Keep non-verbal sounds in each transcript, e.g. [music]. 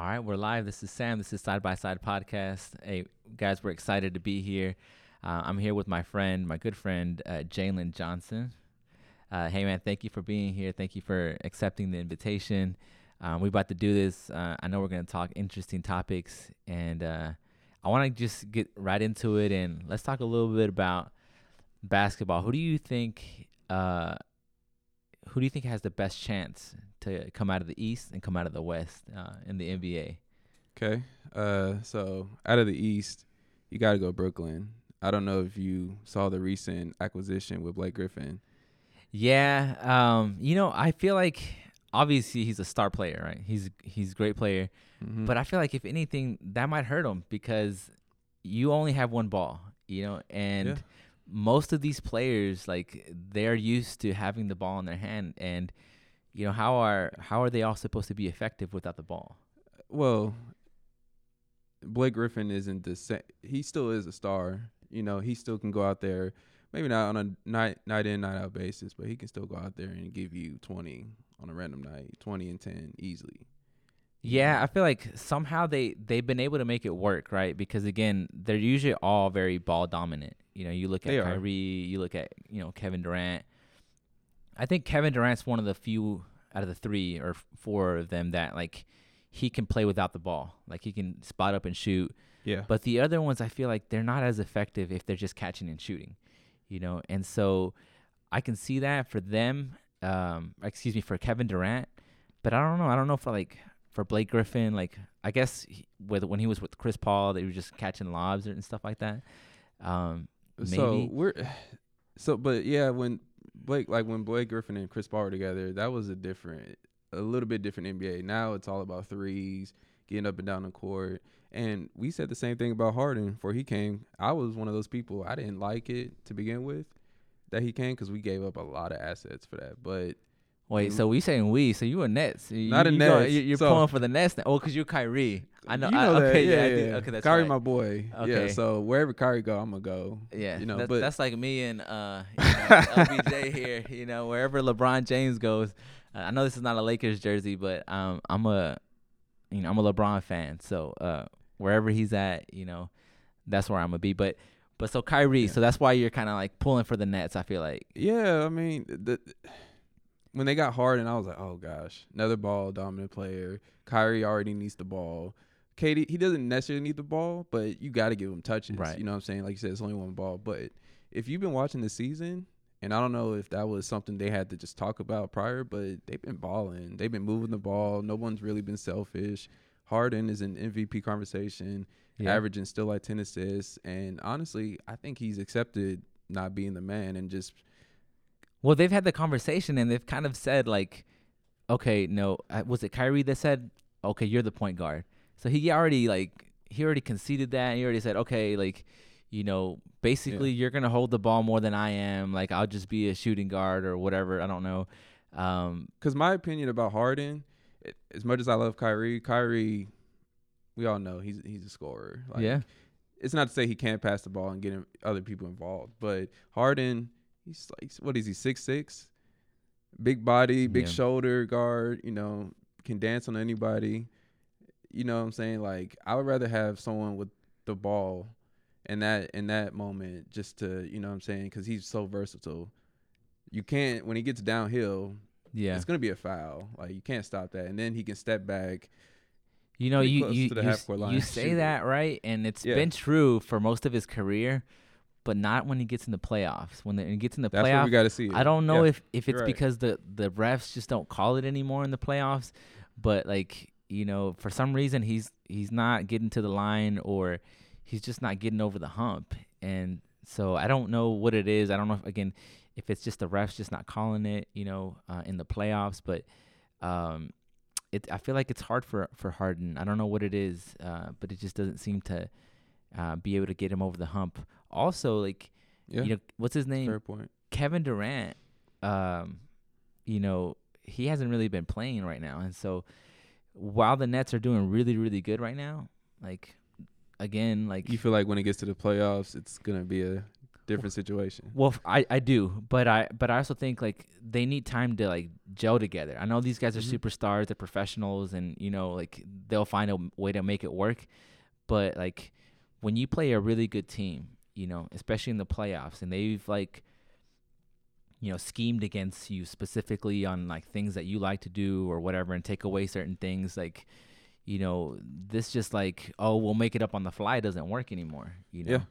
All right, we're live. This is Sam. This is Side by Side Podcast. Hey, guys, we're excited to be here. Uh, I'm here with my friend, my good friend, uh, Jalen Johnson. Uh, hey, man, thank you for being here. Thank you for accepting the invitation. Um, we're about to do this. Uh, I know we're going to talk interesting topics, and uh, I want to just get right into it. And let's talk a little bit about basketball. Who do you think? Uh, who do you think has the best chance to come out of the East and come out of the West uh, in the NBA? Okay. Uh, so out of the East, you got to go Brooklyn. I don't know if you saw the recent acquisition with Blake Griffin. Yeah. Um, you know, I feel like obviously he's a star player, right? He's he's a great player, Mm-hmm. but I feel like if anything, that might hurt him because you only have one ball, you know, and Yeah. most of these players like they're used to having the ball in their hand and you know how are how are they all supposed to be effective without the ball well, Blake Griffin isn't the same. He still is a star. You know, he still can go out there. Maybe not on a night night in night out basis, but he can still go out there and give you twenty on a random night, twenty and ten easily. Yeah, I feel like somehow they they've been able to make it work, right? Because again, they're usually all very ball dominant. You know, you look at They are. Kyrie, you look at you know Kevin Durant. I think Kevin Durant's one of the few out of the three or four of them that like he can play without the ball. Like he can spot up and shoot. Yeah. But the other ones, I feel like they're not as effective if they're just catching and shooting, you know. And so I can see that for them. Um, excuse me, for Kevin Durant. But I don't know. I don't know for like for Blake Griffin. Like I guess he, with when he was with Chris Paul, they were just catching lobs and stuff like that. Um, So we're [sighs] so, but yeah, when Blake, like when Blake Griffin and Chris Paul were together, that was a different, a little bit different NBA. Now it's all about threes, getting up and down the court. And we said the same thing about Harden before he came. I was one of those people. I didn't like it to begin with that he came because we gave up a lot of assets for that. But Wait, Mm. so we saying we? So you a Nets? You, Not a you Nets, you- You're so- pulling for the Nets. Now. Oh, cause you're Kyrie. I know. you I, know that. okay, yeah, yeah, I yeah, okay, that's Kyrie, right. my boy. Okay. Yeah. So wherever Kyrie go, I'm gonna go. Yeah, You know, that- but- that's like me and uh, [laughs] you know, LBJ here. You know, wherever LeBron James goes, uh, I know this is not a Lakers jersey, but um, I'm a, you know, I'm a LeBron fan. So uh, wherever he's at, you know, that's where I'm gonna be. But but so Kyrie, Yeah. so that's why you're kind of like pulling for the Nets. I feel like. Yeah, I mean, the, when they got hard, and I was like, oh gosh, another ball dominant player. Kyrie already needs the ball. KD, he doesn't necessarily need the ball, but you got to give him touches. Right. You know what I'm saying? Like you said, it's only one ball. But if you've been watching the season, and I don't know if that was something they had to just talk about prior, but they've been balling. They've been moving the ball. No one's really been selfish. Harden is in MVP conversation, Yeah. averaging still like 10 assists. And honestly, I think he's accepted not being the man and just Well, they've had the conversation and they've kind of said like, okay, no, was it Kyrie that said, okay, you're the point guard. So he already like he already conceded that. And he already said, okay, like, you know, basically you're gonna hold the ball more than I am. Like I'll just be a shooting guard or whatever. I don't know. Um, Because my opinion about Harden, it, as much as I love Kyrie, Kyrie, we all know he's he's a scorer. Like, yeah, It's not to say he can't pass the ball and get other people involved, but Harden, he's like, what is he, six six, big body, big Yeah. shoulder guard. You know, can dance on anybody. You know what I'm saying? Like I would rather have someone with the ball in that in that moment just to you know what I'm saying because he's so versatile. You can't when he gets downhill, yeah. it's gonna be a foul. Like you can't stop that. And then he can step back. You know, you you you, half s- court line you say shoot that right, and it's Yeah. been true for most of his career, but not when he gets in the playoffs. When, the, when he gets in the That's what playoffs, we got to see. it. I don't know Yeah. if if it's right. because the the refs just don't call it anymore in the playoffs, but like you know, for some reason he's he's not getting to the line or he's just not getting over the hump, and so I don't know what it is. I don't know if, again if it's just the refs just not calling it, you know, uh, in the playoffs, but um, it I feel like it's hard for for Harden. I don't know what it is, uh, but it just doesn't seem to uh, be able to get him over the hump. Also, like yeah, you know, what's his name? fair point. Kevin Durant, um, you know, he hasn't really been playing right now, and so while the Nets are doing really, really good right now, like again, like You feel like when it gets to the playoffs, it's gonna be a different situation. Well, I, I do, but I but I also think like they need time to like gel together. I know these guys are Mhm. superstars, they're professionals, and you know like they'll find a way to make it work. But like when you play a really good team, you know, especially in the playoffs, and they've like you know schemed against you specifically on like things that you like to do or whatever, and take away certain things like. You know, this just like, oh, we'll make it up on the fly doesn't work anymore. You know,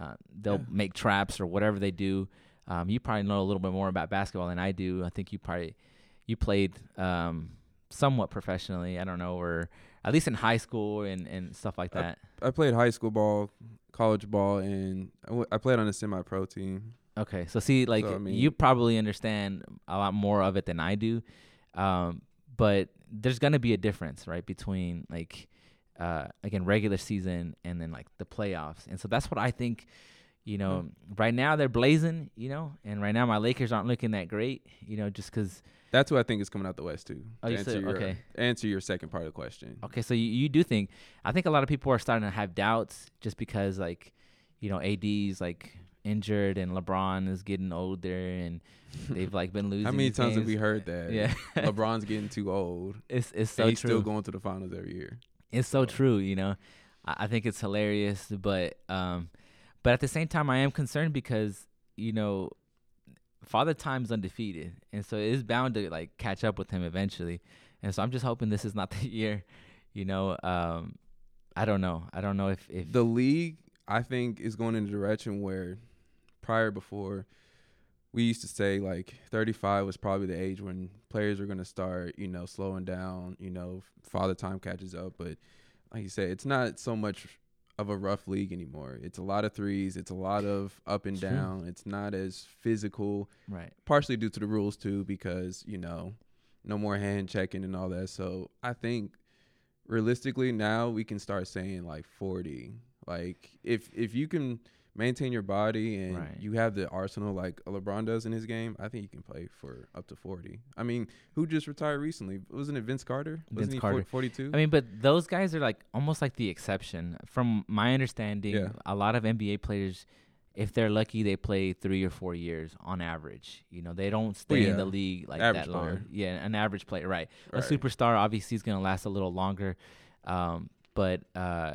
uh, they'll Yeah. make traps or whatever they do. Um, you probably know a little bit more about basketball than I do. I think you probably you played um, somewhat professionally. I don't know, or at least in high school and, and stuff like that. I played high school ball, college ball, and I, w- I played on a semi-pro team. Okay, so see, like So, I mean- you probably understand a lot more of it than I do, um, but there's gonna be a difference, right, between like uh, again regular season and then like the playoffs, and so that's what I think. You know, right now they're blazing, you know, and right now my Lakers aren't looking that great, you know, just because. That's who I think is coming out the West too. Oh, to you answer said- your, okay. Answer your second part of the question. Okay, so you, you do think I think a lot of people are starting to have doubts just because like, you know, AD's like injured and LeBron is getting older and [laughs] they've like been losing. How many times have we heard that? Yeah, [laughs] LeBron's getting too old. [laughs] it's it's so he's true. still going to the finals every year. it's so true. You know, I, I think it's hilarious, but um, but at the same time, I am concerned because you know, Father Time's undefeated, and so it's bound to like catch up with him eventually. And so I'm just hoping this is not [laughs] the year. You know, um, I don't know. I don't know if if The league, I think, is going in a direction where prior before we used to say like 35 was probably the age when players were going to start, you know, slowing down, you know, father time catches up, but like you said, it's not so much of a rough league anymore. It's a lot of threes, it's a lot of up and True. down. It's not as physical, right. partially due to the rules too because, you know, no more hand checking and all that. So, I think realistically now we can start saying like 40 like if if you can maintain your body and Right. you have the arsenal like lebron does in his game i think you can play for up to 40 i mean who just retired recently wasn't it vince carter wasn't Vince he Carter. 42 I mean, but those guys are like almost like the exception. From my understanding, Yeah. a lot of NBA players, if they're lucky, they play three or four years on average. You know, they don't stay in the league like Average that long. player. Yeah, an average player, right? Right. A superstar obviously is going to last a little longer, um, but uh,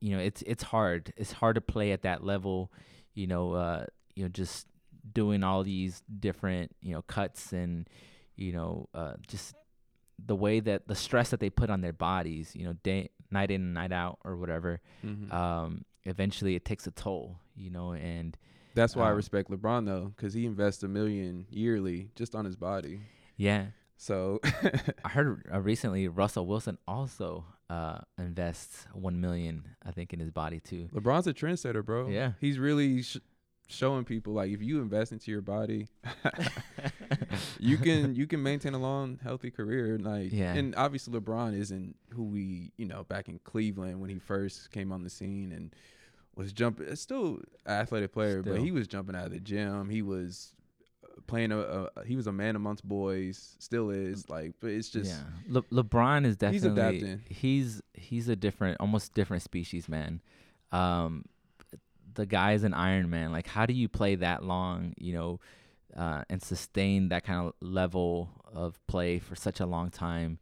you know, it's it's hard. It's hard to play at that level. You know, uh, you know, just doing all these different you know cuts and you know uh, just the way that the stress that they put on their bodies, you know, day night in and night out or whatever, Mhm. um, eventually it takes a toll, you know, and that's why i um, respect lebron though because he invests a million yearly just on his body yeah, so I heard uh, recently Russell Wilson also uh, invests one million, I think, in his body too. lebron's a trendsetter bro Yeah. he's really sh- showing people like if you invest into your body [laughs] you can you can maintain a long healthy career like Yeah. and obviously lebron isn't who we you know back in cleveland when he first came on the scene and was jumping it's still an athletic player but he was jumping out of the gym he was playing a, a he was a man amongst boys still is like but it's just yeah, Le- LeBron is definitely He's adapting. he's he's a different, almost different species, man. Um, the guy is an Iron Man. Like, how do you play that long, you know, uh, and sustain that kind of level of play for such a long time?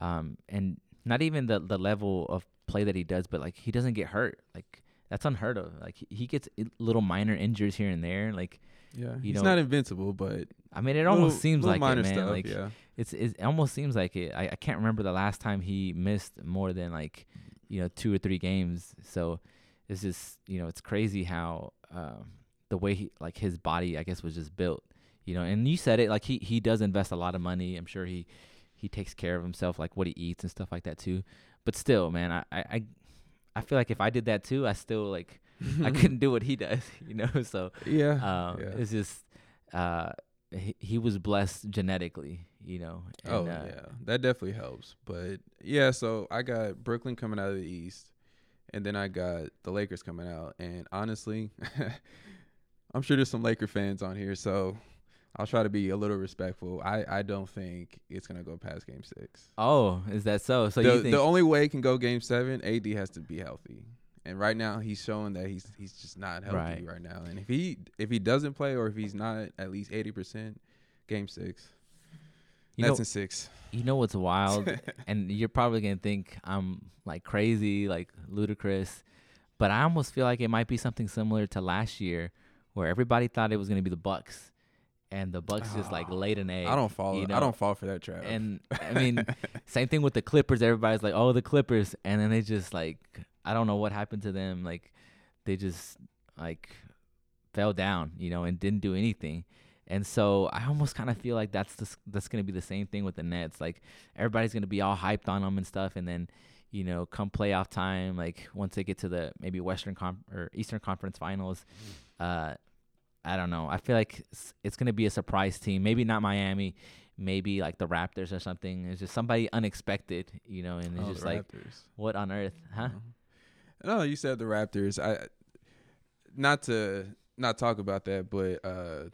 Um, and not even the the level of play that he does, but like he doesn't get hurt. Like that's unheard of. Like he, he gets little minor injuries here and there. Like yeah you he's know, not invincible but I mean, it little- almost seems like it, man. stuff, like yeah it's, it's it almost seems like it. I, I can't remember the last time he missed more than like you know two or three games. So it's just you know it's crazy how um, the way he like his body I guess was just built. You know, and you said it like he he does invest a lot of money. I'm sure he he takes care of himself like what he eats and stuff like that too. But still, man, I I, I feel like if I did that too, I still like I couldn't do what he does. [laughs] You know, so yeah um, yeah. it's just uh, he, he was blessed genetically, you know. oh uh, yeah, that definitely helps. But yeah, so I got Brooklyn coming out of the East, and then I got the Lakers coming out. And honestly, [laughs] I'm sure there's some Laker fans on here, so I'll try to be a little respectful. I I don't think it's gonna go past Game Six. Oh, is that so? So the you think? the only way it can go Game Seven, AD has to be healthy. And right now he's showing that he's he's just not healthy Right. right, now. And if he if he doesn't play or if he's not at least eighty percent, game six. You Nets know, in six. you know what's wild, [laughs] and you're probably gonna think I'm like crazy, like ludicrous, but I almost feel like it might be something similar to last year, where everybody thought it was gonna be the Bucks, and the Bucks just like Ah, laid an egg. I don't fall. you know, I don't fall for that trap. And I [laughs] mean, same thing with the Clippers. Everybody's like, "Oh, the Clippers," and then they just like, I don't know what happened to them. Like, they just like fell down, you know, and didn't do anything. And so I almost kind of feel like that's the, that's gonna be the same thing with the Nets. Like everybody's gonna be all hyped on them and stuff, and then you know, come playoff time, like once they get to the maybe Western Com- or Eastern Conference Finals, uh, I don't know. I feel like s- it's gonna be a surprise team. Maybe not Miami, maybe like the Raptors or something. It's just somebody unexpected, you know, and it's Oh, just like, what on earth, huh? No, you said the Raptors. I not to not talk about that, but uh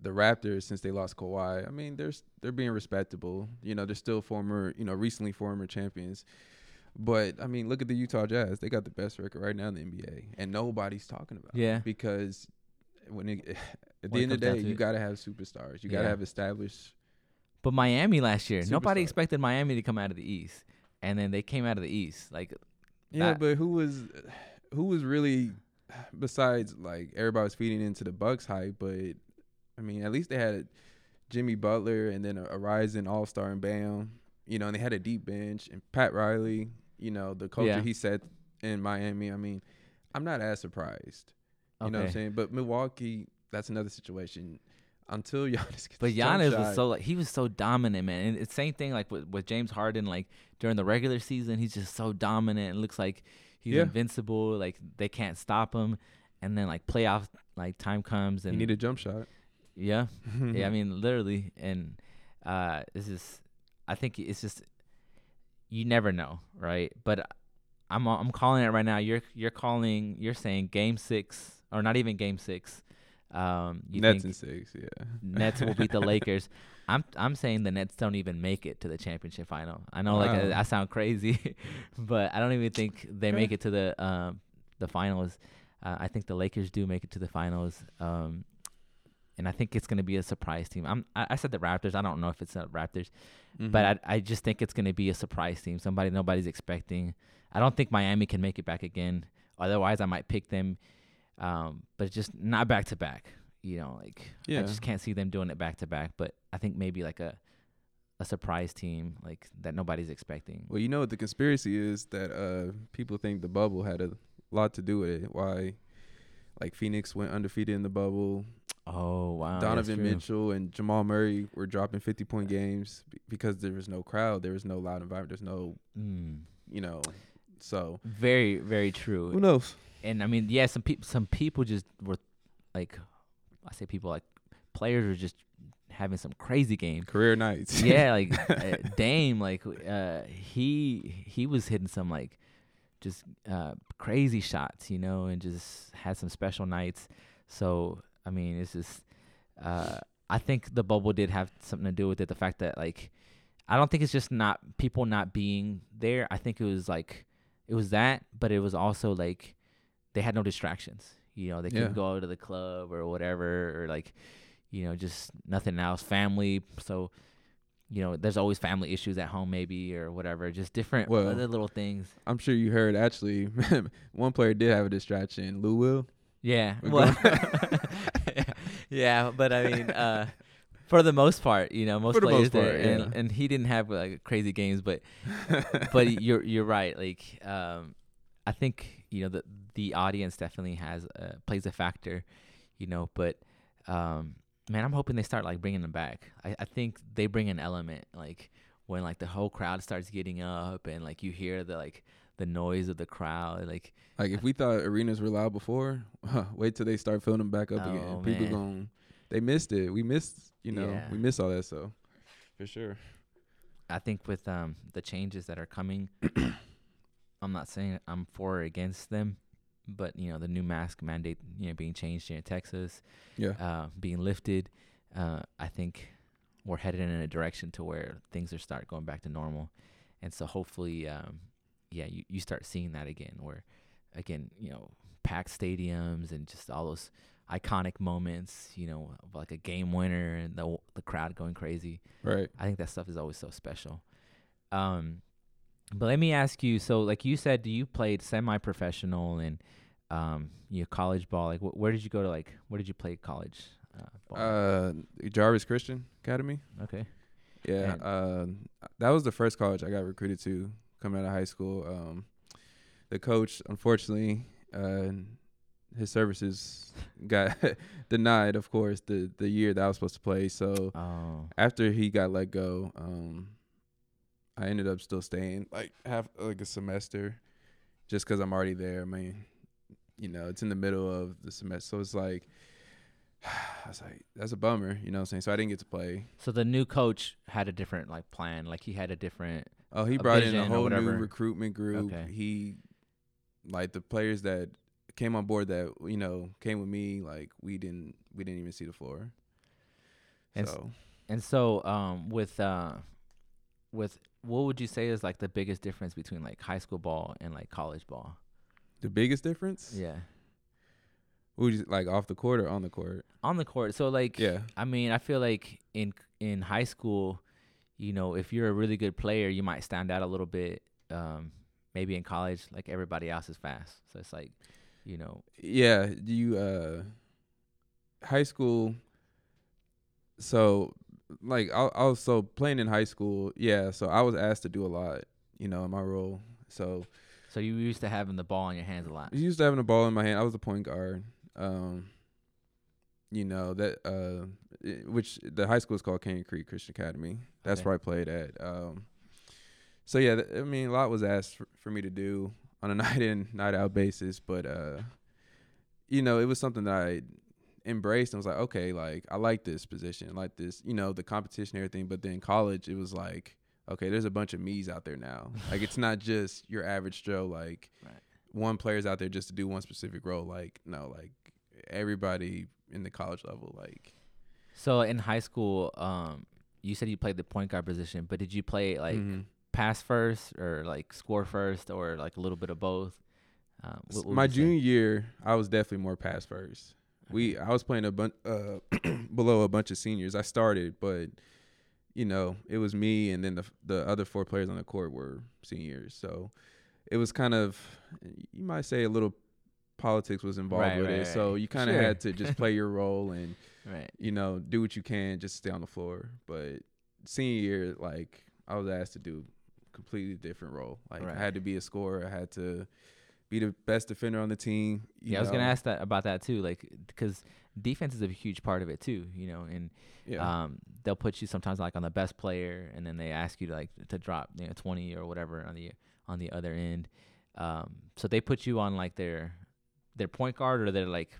the Raptors since they lost Kawhi, I mean they're they're being respectable. You know, they're still former, you know, recently former champions. But I mean, look at the Utah Jazz. They got the best record right now in the NBA, and nobody's talking about Yeah. it because when it, [sighs] at the end of the day, you got to have superstars. You got to Yeah. have established. But Miami last year, nobody expected Miami to come out of the East, and then they came out of the East. Like, Yeah, That- but who was who was really besides like everybody was feeding into the Bucks hype, but I mean at least they had Jimmy Butler and then a, a rising All Star and Bam, you know, and they had a deep bench and Pat Riley, you know, the culture Yeah. he set in Miami. I mean, I'm not as surprised. You okay. know what I'm saying? But Milwaukee, that's another situation. Until [laughs] Giannis gets But Giannis was so like he was so dominant, man. And it's same thing like with, with James Harden. Like during the regular season, he's just so dominant. and looks like he's Yeah. invincible. Like they can't stop him. And then like playoff like time comes and you need a jump shot. yeah, [laughs] yeah. I mean literally. And uh, this is I think it's just you never know, right? But I'm I'm calling it right now. You're you're calling. You're saying Game Six or not even Game Six. Um, Nets and six, yeah. Nets will beat the [laughs] Lakers. I'm I'm saying the Nets don't even make it to the championship final. I know like I, I sound crazy, [laughs] but I don't even think they make it to the um the finals. Uh, I think the Lakers do make it to the finals. Um, and I think it's gonna be a surprise team. I'm I, I said the Raptors. I don't know if it's the Raptors, Mm-hmm. but I I just think it's gonna be a surprise team. Somebody nobody's expecting. I don't think Miami can make it back again. Otherwise, I might pick them. Um, but just not back to back. You know, like Yeah. I just can't see them doing it back to back. But I think maybe like a a surprise team like that nobody's expecting. Well, you know what the conspiracy is that uh people think the bubble had a lot to do with it. Why like Phoenix went undefeated in the bubble. Oh wow, Donovan Mitchell and Jamal Murray were dropping 50 point games be- because there was no crowd, there was no loud environment, there's no, Mm. you know. So, Very very true. who knows? And I mean, yeah, some people some people just were like, I say people like players were just having some crazy games. Career nights. [laughs] yeah, like [laughs] uh, Dame, like uh, he he was hitting some like just uh, crazy shots, you know, and just had some special nights. So I mean, it's just uh, I think the bubble did have something to do with it. The fact that like I don't think it's just not people not being there. I think it was like it was that, but it was also like they had no distractions. You know, they Yeah. couldn't go out to the club or whatever, or like you know, just nothing else. Family, so you know, there's always family issues at home, maybe or whatever. Just different Well, other little things. I'm sure you heard actually [laughs] one player did have a distraction, Lou Will. Yeah. We're Well, [laughs] yeah, but I mean, uh, for the most part, you know, most players most there, part, and yeah. and he didn't have like crazy games, but [laughs] but you're you're right. Like, um, I think you know the the audience definitely has uh, plays a factor, you know. But um, man, I'm hoping they start like bringing them back. I I think they bring an element like when like the whole crowd starts getting up and like you hear the like the noise of the crowd, like Like if we thought arenas were loud before, [laughs] wait till they start filling them back up Oh, again. People going they missed it. We missed, you know, Yeah. we missed all that so for sure. I think with um the changes that are coming, [coughs] I'm not saying I'm for or against them, but you know the new mask mandate, you know, being changed here in Texas, Yeah. uh, being lifted, uh, I think we're headed in a direction to where things are start going back to normal, and so hopefully, um, yeah, you, you start seeing that again where again, you know, packed stadiums and just all those iconic moments, you know, like a game winner and the the crowd going crazy. Right. I think that stuff is always so special. Um, but let me ask you. So, like you said, you played semi-professional and um, you college ball. Like, wh- where did you go to? Like, where did you play college? Uh, ball? Uh, Jarvis Christian Academy. okay. Yeah. Uh, that was the first college I got recruited to coming out of high school. Um, the coach, unfortunately, uh, his services [laughs] got [laughs] denied. Of course, the the year that I was supposed to play. So Oh. after he got let go, um, I ended up still staying like half like a semester, just because I'm already there. I mean, you know, it's in the middle of the semester, so it's like, [sighs] I was like, that's a bummer, you know what I'm saying? So I didn't get to play. So the new coach had a different like plan. Like he had a different. Oh, he brought in a whole new recruitment group. Okay. He, like the players that came on board that you know came with me, like we didn't we didn't even see the floor. And so And so, um, with uh, with what would you say is like the biggest difference between like high school ball and like college ball? the biggest difference, Yeah. would you like off the court or on the court? On the court. So like. Yeah. I mean, I feel like in in high school, you know, if you're a really good player, you might stand out a little bit. Um, maybe in college, like everybody else is fast, so it's like, you know, Yeah, Do you uh high school so like I, I was so playing in high school, yeah, so I was asked to do a lot, you know, in my role. So so you used to having the ball in your hands a lot. I used to having a ball in my hand. I was the point guard. Um you know, that uh which the high school is called Canyon Creek Christian Academy. That's Okay. where I played at. Um so yeah, th- I mean, a lot was asked for, for me to do on a [laughs] night in, night out basis, but uh you know, it was something that I embraced and was like, okay, like I like this position, I like this, you know, the competition, everything. But then college, it was like, okay, there's a bunch of me's out there now. [laughs] like it's not just your average Joe. Like Right. one player's out there just to do one specific role. Like no, like everybody in the college level, like So in high school, um, you said you played the point guard position, but did you play like mhm. pass first or like score first or like a little bit of both? Um, S- what my junior year, I was definitely more pass first. We I was playing a bunch uh, [clears throat] below a bunch of seniors. I started, but you know it was me, and then the the other four players on the court were seniors. So it was kind of you might say a little politics was involved Right, with right, it. So you kind of Sure. had to just play your [laughs] role and right. you know do what you can just stay on the floor. But senior year, like I was asked to do a completely different role. Like Right. I had to be a scorer. I had to be the best defender on the team. Yeah, I was gonna ask that about that too, like because defense is a huge part of it too, you know, and Yeah. um, they'll put you sometimes like on the best player, and then they ask you to, like to drop you know twenty or whatever on the on the other end. Um, so they put you on like their their point guard or their like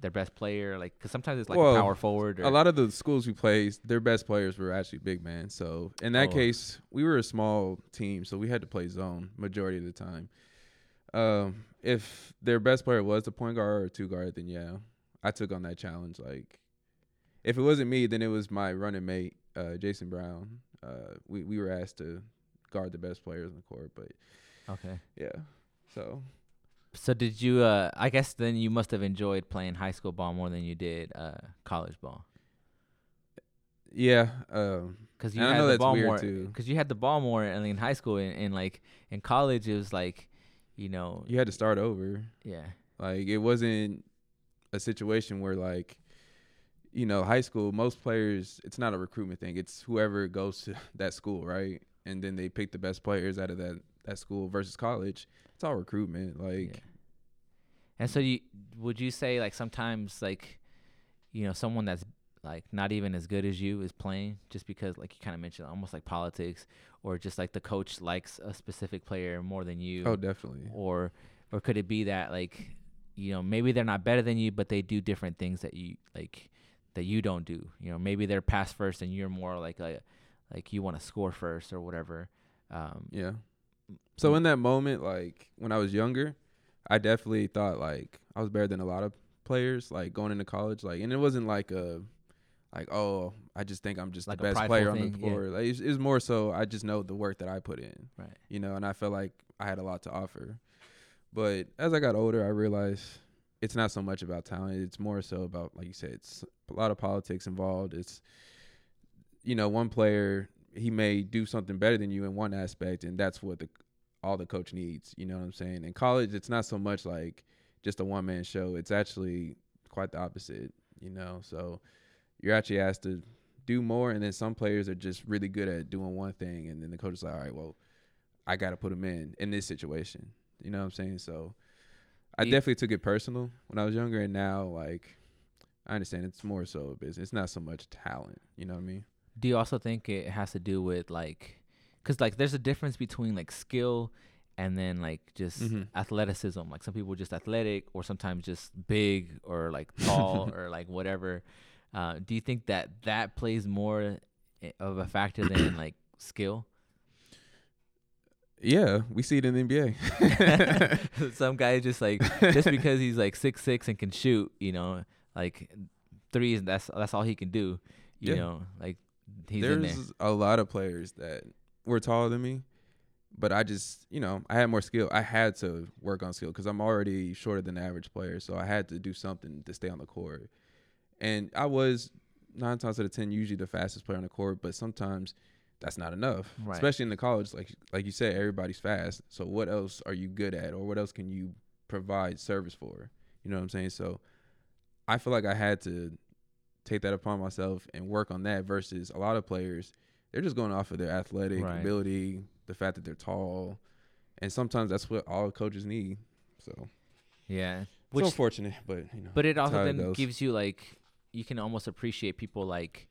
their best player, like because sometimes it's like Well, a power forward. Or, a lot of the schools we played, their best players were actually big man. So in that Oh. case, we were a small team, so we had to play zone majority of the time. Um, if their best player was the point guard or two guard, then yeah, I took on that challenge. Like, if it wasn't me, then it was my running mate, uh, Jason Brown. Uh, we we were asked to guard the best players on the court, but okay. yeah, so So did you? Uh, I guess then you must have enjoyed playing high school ball more than you did uh, college ball. yeah, um, Cause you had the ball more. Cause you had the ball more in, in high school and, and like in college it was like, you know, you had to start over. yeah, Like it wasn't a situation where like you know, high school, most players it's not a recruitment thing. It's whoever goes to [laughs] that school, right? And then they pick the best players out of that that school versus college. It's all recruitment. Like yeah. And so you would you say like sometimes like, you know, someone that's like not even as good as you is playing just because like you kind of mentioned almost like politics or just like the coach likes a specific player more than you. oh definitely. or or could it be that like you know maybe they're not better than you but they do different things that you like that you don't do you know maybe they're pass first and you're more like a like you want to score first or whatever um Yeah. So in that moment, like when I was younger, I definitely thought like I was better than a lot of players, like going into college. Like and it wasn't like a like, oh, I just think I'm just Like the best player on thing, the yeah. Like it's, it's more so I just know the work that I put in. right you know, and I felt like I had a lot to offer. But as I got older, I realized it's not so much about talent. It's more so about, like you said, it's a lot of politics involved. It's, you know, one player he may do something better than you in one aspect, and that's what the all the coach needs. You know what I'm saying? In college, it's not so much like just a one man show. It's actually quite the opposite. You know, so you're actually asked to do more, and then some players are just really good at doing one thing, and then the coach is like, all right, well, I got to put them in in this situation. You know what I'm saying? So I definitely took it personal when I was younger, and now like I understand it's more so a business. It's not so much talent. You know what I mean? Do you also think it has to do with like, cause like there's a difference between like skill and then like just Mhm. athleticism. Like some people just athletic, or sometimes just big, or like tall, [laughs] or like whatever. Uh, do you think that that plays more of a factor than [clears throat] like skill? Yeah, we see it in the NBA. [laughs] Some guy just like just because he's like six six and can shoot, you know, like threes. That's that's all he can do. You Yeah. know, like he's in there. There's a lot of players that were taller than me, but I just, you know, I had more skill. I had to work on skill because I'm already shorter than the average player, so I had to do something to stay on the court. And I was nine times out of ten usually the fastest player on the court, but sometimes that's not enough, Right. especially in the college. Like like you said, everybody's fast. So what else are you good at, or what else can you provide service for? You know what I'm saying? So I feel like I had to take that upon myself and work on that versus a lot of players they're just going off of their athletic Right. ability, the fact that they're tall, and sometimes that's what all coaches need. So Yeah, it's which unfortunate, but you know. but it also then goes. gives you like you can almost appreciate people like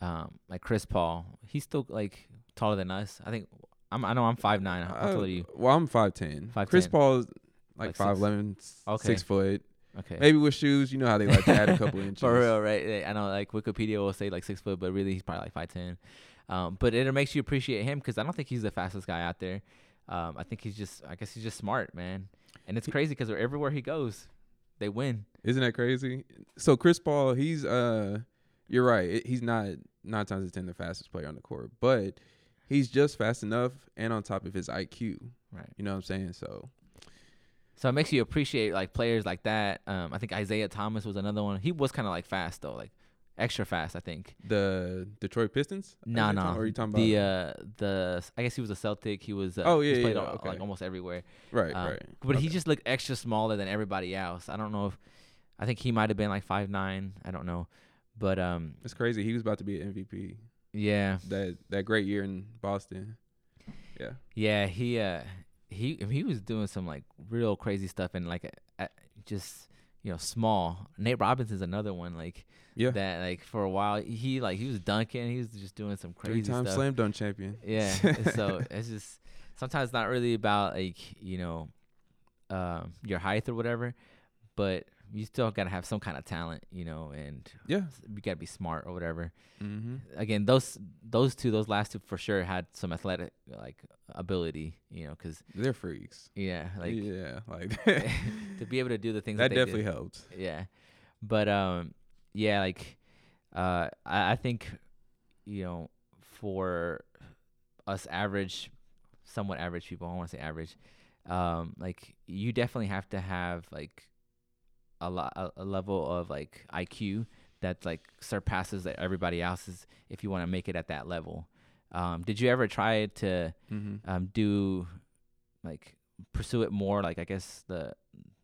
um like Chris Paul. He's still like taller than us. I think I'm I know I'm five nine. How tall Uh, are you? Well, I'm five ten. 5'10". Chris Paul is like, Like six- five eleven, Okay. six foot. Okay. Maybe with shoes, you know how they like to add a [laughs] couple inches. For real, right? I know, like Wikipedia will say like six foot, but really he's probably like five ten. Um, but it makes you appreciate him because I don't think he's the fastest guy out there. Um, I think he's just, I guess he's just smart, man. And it's crazy because everywhere he goes, they win. Isn't that crazy? So Chris Paul, he's uh, you're right. He's not nine times out of ten the fastest player on the court, but he's just fast enough and on top of his IQ. Right. You know what I'm saying? So So it makes you appreciate like players like that. Um, I think Isaiah Thomas was another one. He was kind of like fast though, like extra fast. I think. the Detroit Pistons. No, no. talking- are you talking about the uh, the I guess he was a Celtic. He was. Uh, Oh, he's yeah, played yeah, all- okay. like almost everywhere. right, Um, right. But he just looked extra smaller than everybody else. I don't know if I think he might have been like five nine. I don't know, but um, It's crazy. He was about to be an MVP yeah, that that great year in Boston. Yeah. yeah. He uh he he was doing some like real crazy stuff and like uh, uh, just you know small. Nate Robinson's another one like Yeah. that like for a while he like he was dunking. He was just doing some crazy Three time slam dunk champion. Yeah. [laughs] so it's just sometimes it's not really about like you know um your height or whatever, but you still gotta have some kind of talent, you know, and Yeah. you gotta be smart or whatever. Mm-hmm. Again, those those two, those last two for sure had some athletic like ability, you know, because They're freaks. yeah, like yeah, like [laughs] [laughs] to be able to do the things that, that definitely did. helped. Yeah, but um, yeah, like uh, I, I think you know for us average, somewhat average people, I want to say average, um, like you definitely have to have like a lot a, level of like IQ that like surpasses everybody else's if you want to make it at that level. Um, did you ever try to Mm-hmm. um, do like pursue it more like I guess the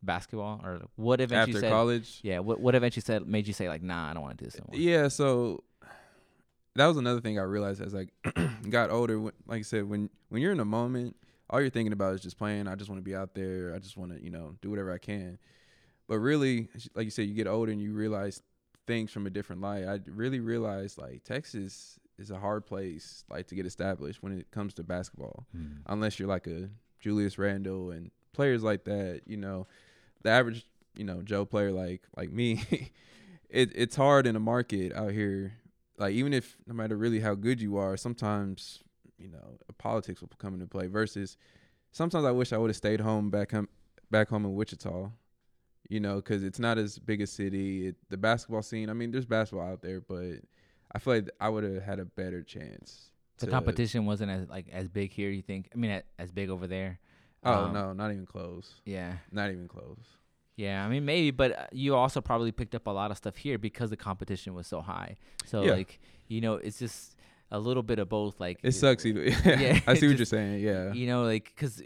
basketball or what eventually After said college, yeah what what eventually said made you say like nah I don't want to do this anymore Yeah, so that was another thing I realized as I [clears throat] got older. When- Like I said, when when you're in a moment, all you're thinking about is just playing. I just want to be out there. I just want to, you know, do whatever I can. But really, like you said, you get older and you realize things from a different light. I really realized like Texas is a hard place like to get established when it comes to basketball Mm. unless you're like a Julius Randle and players like that, you know, the average, you know, Joe player like like me, [laughs] it it's hard in the market out here. Like even if no matter really how good you are, sometimes you know politics will come into play. Versus sometimes I wish I would have stayed home back home back home in Wichita, you know, because it's not as big a city. It, the basketball scene, I mean, there's basketball out there, but I feel like I would have had a better chance. the to- competition wasn't as like as big here you think I mean as big over there Oh Um, no, not even close. Yeah. Not even close. Yeah, I mean maybe, but uh, you also probably picked up a lot of stuff here because the competition was so high. So Yeah. like, you know, it's just a little bit of both. Like It sucks either. [laughs] Yeah, I see it what [laughs] you're saying. Yeah. You know, like because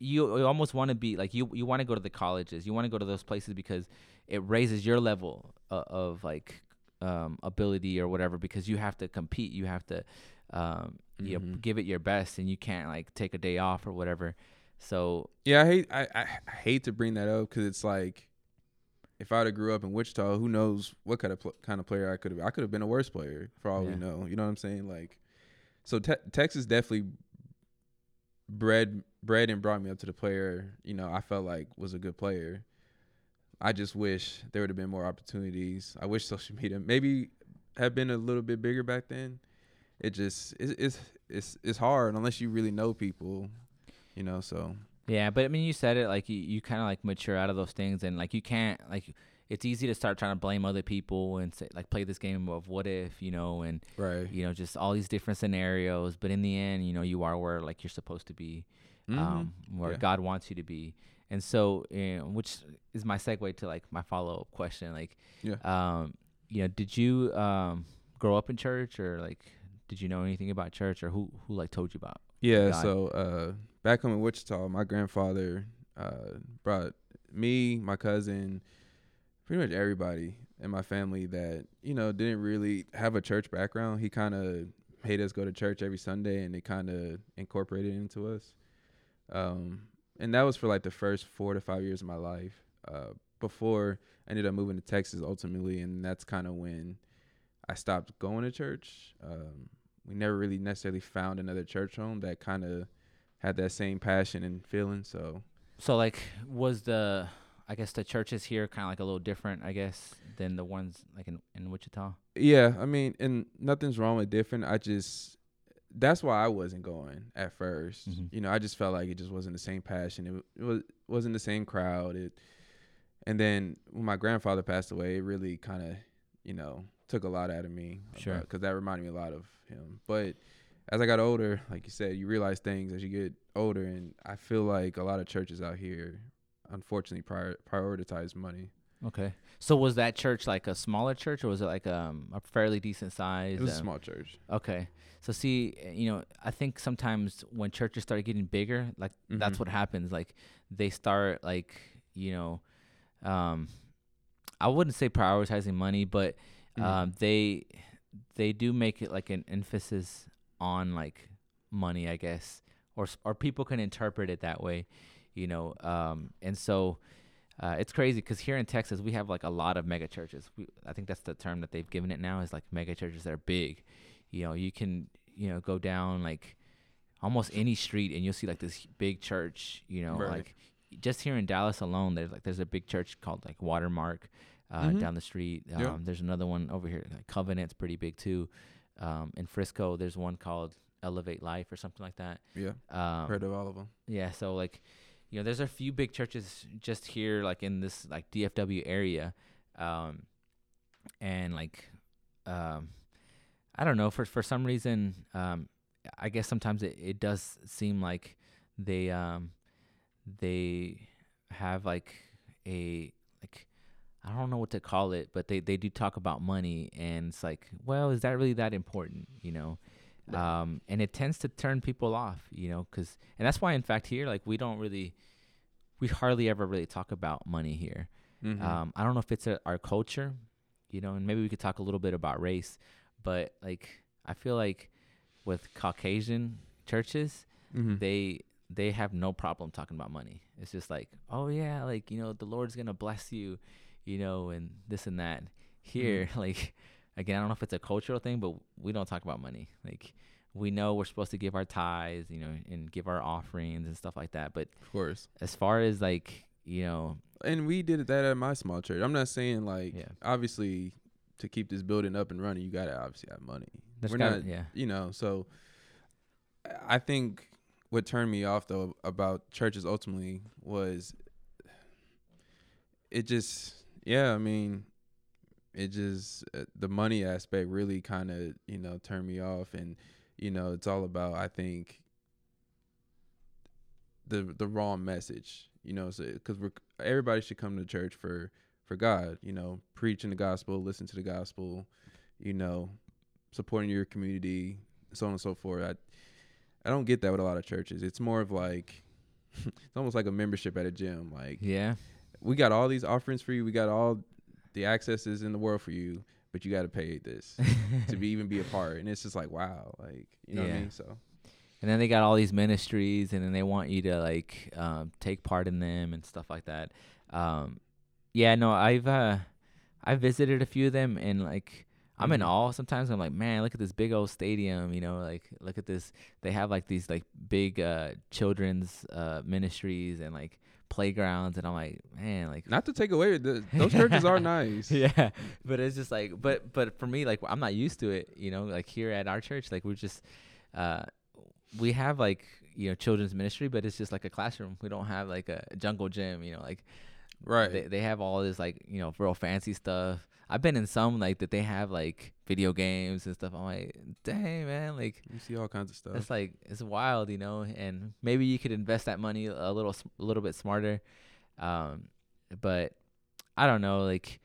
you, you almost want to be like you you want to go to the colleges, you want to go to those places because it raises your level of, of like um, ability or whatever because you have to compete, you have to um, you know give it your best, and you can't like take a day off or whatever. So Yeah, I hate I, I I hate to bring that up because it's like if I'd have grew up in Wichita, who knows what kind of pl- kind of player I could have. I could have been a worse player for all Yeah. we know. You know what I'm saying? Like, so te- Texas definitely bred bred and brought me up to the player. You know, I felt like was a good player. I just wish there would have been more opportunities. I wish social media maybe had been a little bit bigger back then. It just it's it's it's, it's hard unless you really know people. You know, so. Yeah, but I mean, you said it like you, you kind of like mature out of those things, and like you can't like it's easy to start trying to blame other people and say like play this game of what if you know, and Right. you know just all these different scenarios. But in the end, you know, you are where like you're supposed to be, Mhm. um, where Yeah. God wants you to be, and so you know, which is my segue to like my follow up question, like, Yeah. um, you know, did you um grow up in church or like did you know anything about church or who who like told you about? Yeah, God. so uh, back home in Wichita, my grandfather uh, brought me, my cousin, pretty much everybody in my family that you know didn't really have a church background. He kind of made us go to church every Sunday, and it kind of incorporated into us. Um, and that was for like the first four to five years of my life. Uh, before I ended up moving to Texas ultimately, and that's kind of when I stopped going to church. Um, we never really necessarily found another church home that kind of had that same passion and feeling. So So like was the I guess the churches here kind of like a little different, I guess, than the ones like in in Wichita. yeah, I mean, and nothing's wrong with different. I just that's why I wasn't going at 1st Mhm. You know, I just felt like it just wasn't the same passion. It, it was wasn't the same crowd. It and then when my grandfather passed away, it really kind of you know took a lot out of me. Sure. because that reminded me a lot of him. But as I got older, like you said, you realize things as you get older, and I feel like a lot of churches out here, unfortunately, prior, prioritize money. Okay. So was that church like a smaller church or was it like um a fairly decent size? It was a um, small church. Okay. So see, you know, I think sometimes when churches start getting bigger, like that's Mhm. what happens. Like they start like, you know, um I wouldn't say prioritizing money, but Mhm. um they they do make it like an emphasis on like money, I guess. Or or people can interpret it that way, you know. Um and so uh, it's crazy because here in Texas we have like a lot of mega churches. We, I think that's the term that they've given it now is like mega churches that are big. You know, you can you know go down like almost any street and you'll see like this big church. You know, Right. like just here in Dallas alone, there's like there's a big church called like Watermark uh, Mhm. down the street. Um, Yeah. There's another one over here, like Covenant's pretty big too. Um, in Frisco, there's one called Elevate Life or something like that. Yeah, Um, heard of all of them. yeah, so like, you know, there's a few big churches just here, like in this like DFW area, um, and like, um, I don't know for for some reason, um, I guess sometimes it, it does seem like they um they have like a like I don't know what to call it, but they they do talk about money, and it's like, well, is that really that important, you know? Um, and it tends to turn people off, you know, because and that's why, in fact, here, like we don't really, we hardly ever really talk about money here. Mhm. Um, I don't know if it's a, our culture, you know, and maybe we could talk a little bit about race, but like I feel like with Caucasian churches, Mhm. they they have no problem talking about money. It's just like, oh yeah, like you know, the Lord's gonna bless you, you know, and this and that. Here, [laughs] like again, I don't know if it's a cultural thing, but we don't talk about money. Like we know we're supposed to give our tithes, you know, and give our offerings and stuff like that. But of course. as far as like you know, And we did that at my small church. I'm not saying like Yeah. obviously to keep this building up and running, you gotta obviously have money. there's We're gotta- not- yeah, you know so i think what turned me off though about churches ultimately was it just yeah i mean it just uh, the money aspect really kind of you know turned me off and you know it's all about i think the the wrong message. You know, so because we're everybody should come to church for for God. You know, preaching the gospel, listen to the gospel. You know, supporting your community, so on and so forth. I I don't get that with a lot of churches. It's more of like [laughs] it's almost like a membership at a gym. Like Yeah. we got all these offerings for you. We got all the accesses in the world for you, but you got to pay this [laughs] to be even be a part. And it's just like wow, like you know what I mean. So And then they got all these ministries, and then they want you to like um, take part in them and stuff like that. Um, yeah, no, I've uh, I visited a few of them, and like I'm in Mhm. awe. Sometimes I'm like, man, look at this big old stadium. You know, like look at this. They have like these like big uh, children's uh, ministries and like playgrounds, and I'm like, man, like not to take away the, [laughs] those churches are nice. [laughs] yeah but it's just like but but for me like i'm not used to it you know like here at our church like we're just uh we have like you know children's ministry but it's just like a classroom we don't have like a jungle gym you know like Right. they, they have all this like you know real fancy stuff i've been in some like that they have like video games and stuff i'm like dang man like you see all kinds of stuff. it's like it's wild, you know, and maybe you could invest that money a little a little bit smarter. Um, but I don't know, like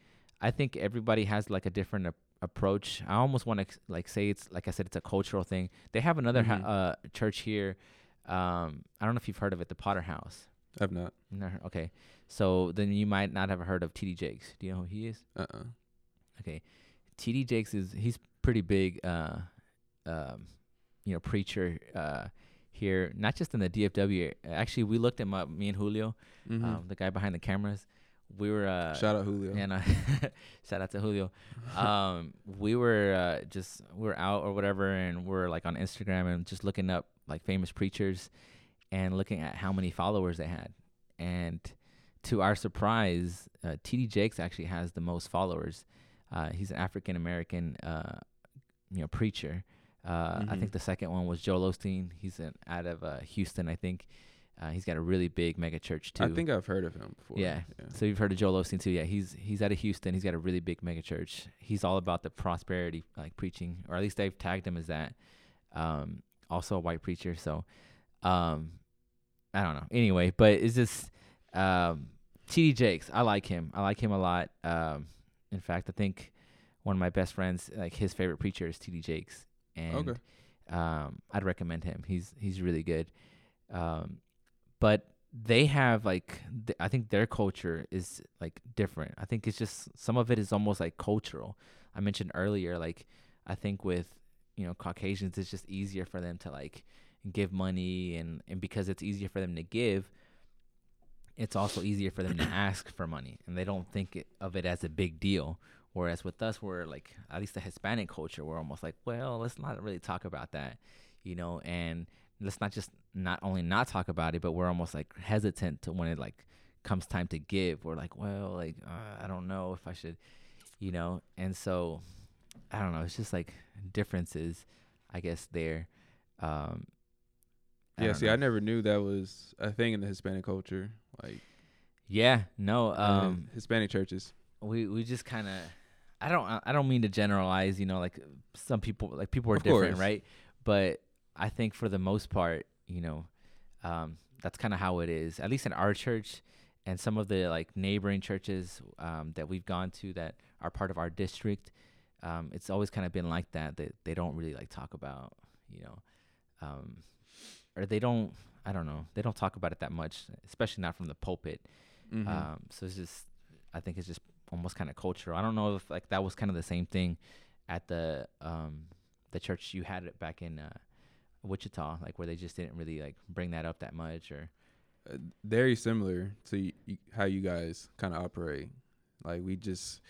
I think everybody has like a different ap- approach. I almost want to like say it's like I said it's a cultural thing. They have another Mhm. ha- uh church here. Um, I don't know if you've heard of it, the Potter House. I've not. Heard- Okay, so then you might not have heard of TD Jakes. Do you know who he is? Uh. uh Okay, TD Jakes is he's pretty big, uh, um, you know, preacher uh, here, not just in the DFW. Actually, we looked him up. Me and Julio, um, the guy behind the cameras, we were uh, Mm-hmm. Shout out Julio. and uh, [laughs] shout out to Julio. [laughs] Um, we were uh, just we were out or whatever, and we're like on Instagram and just looking up like famous preachers, and looking at how many followers they had, and to our surprise, uh, TD Jakes actually has the most followers. Uh, he's an African American, uh, you know, preacher. Uh, I Mhm. think the second one was Joel Osteen. He's an, out of uh, Houston, I think. Uh, he's got a really big mega church too. I think I've heard of him before. Yeah. So you've heard of Joel Osteen too? Yeah, he's he's out of Houston. He's got a really big mega church. He's all about the prosperity, like preaching, or at least they've tagged him as that. Um, also a white preacher. So, um, I don't know. Anyway, but it's just um, T.D. Jakes. I like him. I like him a lot. Um, in fact, I think one of my best friends, like his favorite preacher, is T.D. Jakes, and Okay. um, I'd recommend him. He's he's really good. Um, but they have like th- I think their culture is like different. I think it's just some of it is almost like cultural. I mentioned earlier, like I think with you know Caucasians, it's just easier for them to like give money, and and because it's easier for them to give, it's also easier for them to [coughs] ask for money, and they don't think it, of it as a big deal. Whereas with us, we're like at least the Hispanic culture, we're almost like, well, let's not really talk about that, you know, and let's not just not only not talk about it, but we're almost like hesitant to when it like comes time to give. We're like, well, like uh, I don't know if I should, you know, and so I don't know. It's just like differences, I guess there. Um, Yeah. See, know. I never knew that was a thing in the Hispanic culture. Like Yeah, no. Um, Hispanic churches. we we just kind of I don't I don't mean to generalize, you know, like some people like people are Of different, course. right? But I think for the most part, you know, um, that's kind of how it is. At least in our church and some of the like neighboring churches um, that we've gone to that are part of our district, um, it's always kind of been like that. That they don't really like talk about, you know, um, or they don't. I don't know. They don't talk about it that much, especially not from the pulpit. Mhm. Um, so it's just, I think it's just almost kind of cultural. I don't know if like that was kind of the same thing at the um the church you had it back in uh, Wichita, like where they just didn't really like bring that up that much, or uh, very similar to y- y- how you guys kind of operate. Like we just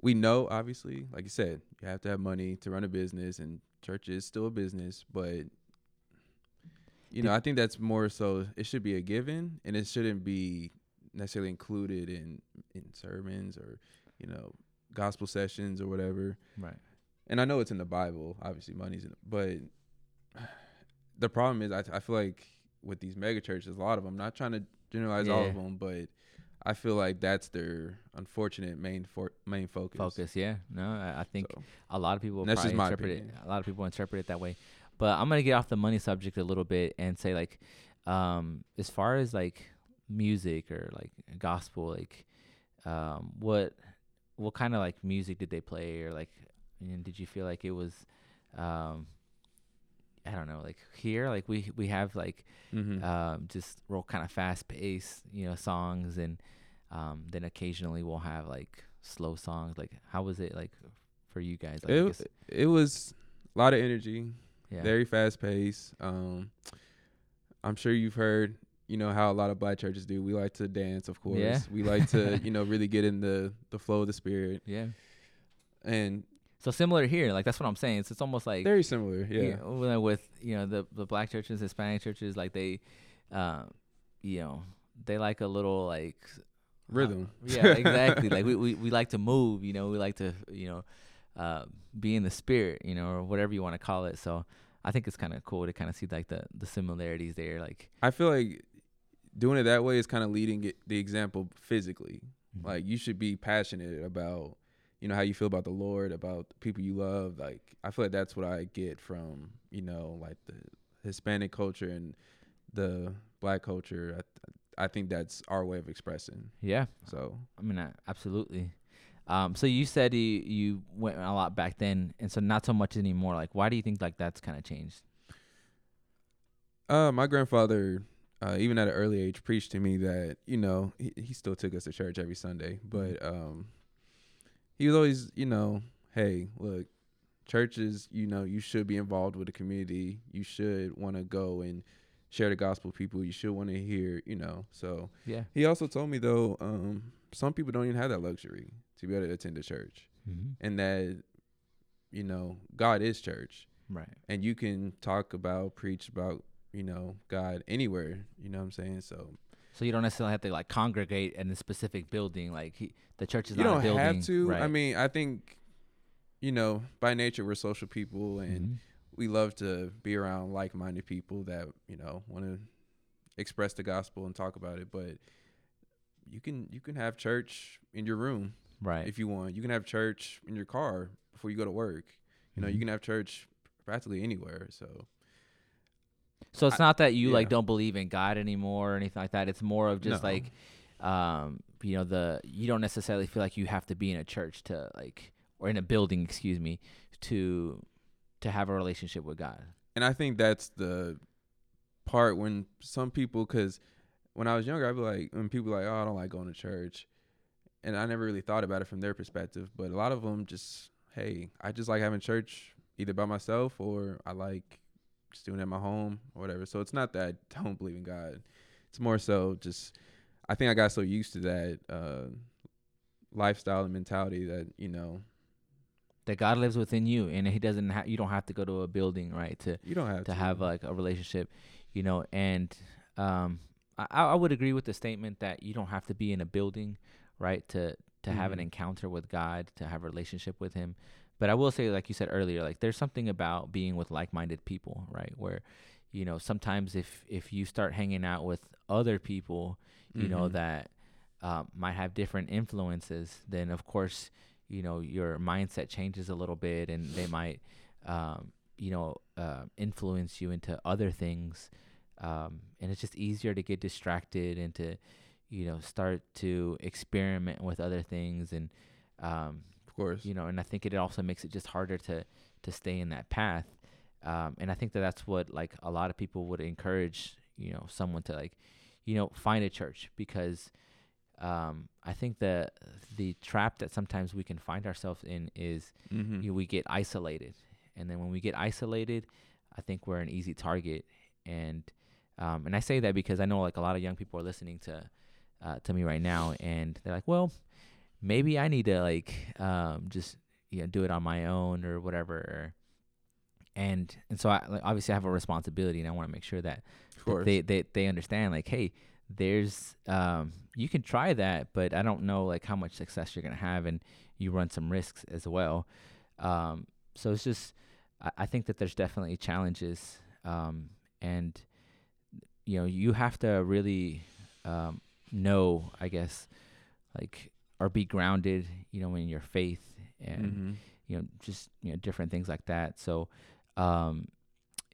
we know obviously, like you said, you have to have money to run a business, and church is still a business. But you know, I think that's more so. It should be a given, and it shouldn't be necessarily included in in sermons or you know gospel sessions or whatever. right. And I know it's in the Bible, obviously money's in it, but the problem is I, I feel like with these mega churches, a lot of them, not trying to generalize all of them, but I feel like that's their unfortunate main for, main focus. Focus, yeah. No, I, I think So, a lot of people that's just my interpret it. opinion. A lot of people interpret it that way. But I'm gonna get off the money subject a little bit and say like, um, as far as like music or like gospel, like um, what what kind of like music did they play or like you know, did you feel like it was um, I don't know, like here, like we we have like Mm-hmm. um, just real kind of fast paced, you know, songs, and um, then occasionally we'll have like slow songs. Like, how was it like for you guys? Like, it, it was a lot of energy, yeah, very fast paced. Um, I'm sure you've heard, you know, how a lot of black churches do. We like to dance, of course. Yeah. We like to, [laughs] you know, really get in the the flow of the spirit, yeah. and So similar here, like that's what I'm saying. So it's almost like very similar. Yeah. you know, with- you know the the black churches, Hispanic churches, like they, um, you know, they like a little like Rhythm. yeah, exactly. [laughs] like we, we we like to move, you know, we like to you know, uh, be in the spirit, you know, or whatever you want to call it. So I think it's kind of cool to kind of see like the the similarities there. Like I feel like doing it that way is kind of leading it, the example physically. Mhm. Like you should be passionate about, you know, how you feel about the Lord, about the people you love. Like I feel like that's what I get from, you know, like the Hispanic culture and the black culture. I, I think that's our way of expressing. yeah, So I mean, uh, absolutely. Um, so you said you you went a lot back then, and so not so much anymore. Like, why do you think like that's kind of changed? Uh, my grandfather, uh, even at an early age, preached to me that you know he, he still took us to church every Sunday, but um, he was always you know, hey, look, churches, you know, you should be involved with the community. You should want to go and share the gospel with people. You should want to hear, you know. So Yeah. he also told me though, um, some people don't even have that luxury to be able to attend a church, Mm-hmm. and that you know God is church Right. and you can talk about preach about you know god anywhere you know what i'm saying so So you don't necessarily have to like congregate in a specific building. Like he, the church is you not don't a building. have to Right. i mean i think you know by nature we're social people and Mhm. we love to be around like-minded people that you know want to express the gospel and talk about it but you can you can have church in your room right. if you want you can have church in your car before you go to work you know you Mhm. can have church practically anywhere so So it's I- not that you like don't believe in God anymore or anything like that. It's more of just No. like, um, you know, the you don't necessarily feel like you have to be in a church to like or in a building, excuse me, to to have a relationship with God. and I think that's the part when some people, because when I was younger, I'd be like, when people like, oh, I don't like going to church, and I never really thought about it from their perspective. But a lot of them just, hey, I just like having church either by myself or I like just doing it at my home or whatever. So it's not that I don't believe in God. It's more so just, I think I got so used to that uh, lifestyle and mentality that you know That God lives within you, and He doesn't. Ha- you don't have to go to a building, right? To you don't have to have like a relationship, you know. And um, I, I would agree with the statement that you don't have to be in a building, right, to to have an Mhm. encounter with God, to have a relationship with Him. But I will say, like you said earlier, like there's something about being with like-minded people, right? Where, you know, sometimes if if you start hanging out with other people, you know Mhm. that um, might have different influences, then of course, you know, your mindset changes a little bit, and they might, um, you know, uh, influence you into other things, um, and it's just easier to get distracted and to, you know, start to experiment with other things, and um, of course. you know, and I think it also makes it just harder to to stay in that path. Um, and I think that that's what like a lot of people would encourage, you know, someone to like, you know, find a church because um, I think the the trap that sometimes we can find ourselves in is Mm-hmm. you know, we get isolated, and then when we get isolated, I think we're an easy target. And um, and I say that because I know like a lot of young people are listening to uh, to me right now, and they're like, well, maybe I need to like um, just you know do it on my own or whatever. And and so I like, obviously I have a responsibility, and I want to make sure that that they, they they understand like hey there's um you can try that but i don't know like how much success you're gonna have and you run some risks as well um so it's just i, I think that there's definitely challenges um and you know you have to really um know i guess like or be grounded you know in your faith and Mhm. you know just you know different things like that so um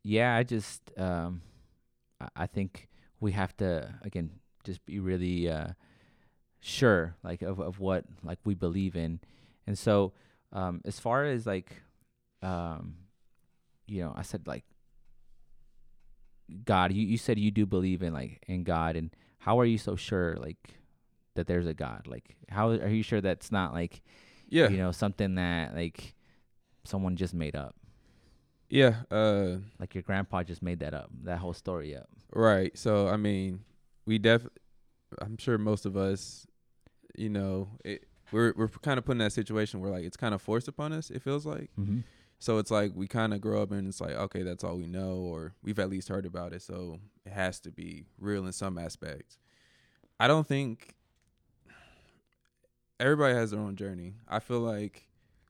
yeah i just um I- i think we have to again just be really uh, sure like of of what like we believe in, and so um, as far as like um, you know, I said like God. You you said you do believe in like in God, and how are you so sure like that there's a God? Like how are you sure that's not like Yeah. you know something that like someone just made up? Yeah. Uh Like your grandpa just made that up, that whole story up. right. So I mean, we def I'm sure most of us, you know, it, we're we're kind of put in that situation where like it's kind of forced upon us, it feels like. Mm-hmm. So it's like we kind of grow up and it's like, okay, that's all we know, or we've at least heard about it. So it has to be real in some aspects. I don't think everybody has their own journey. I feel like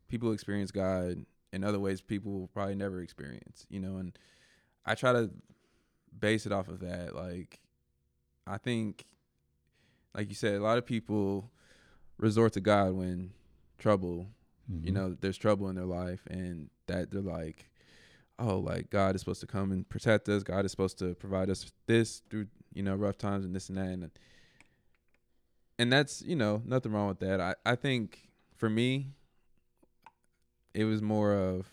people experience God in other ways people will probably never experience, you know, and I try to base it off of that. Like, I think, like you said, a lot of people resort to God when trouble Mm-hmm. you know there's trouble in their life and that they're like oh like god is supposed to come and protect us. God is supposed to provide us this through you know rough times and this and that. And and that's you know nothing wrong with that. I i think for me it was more of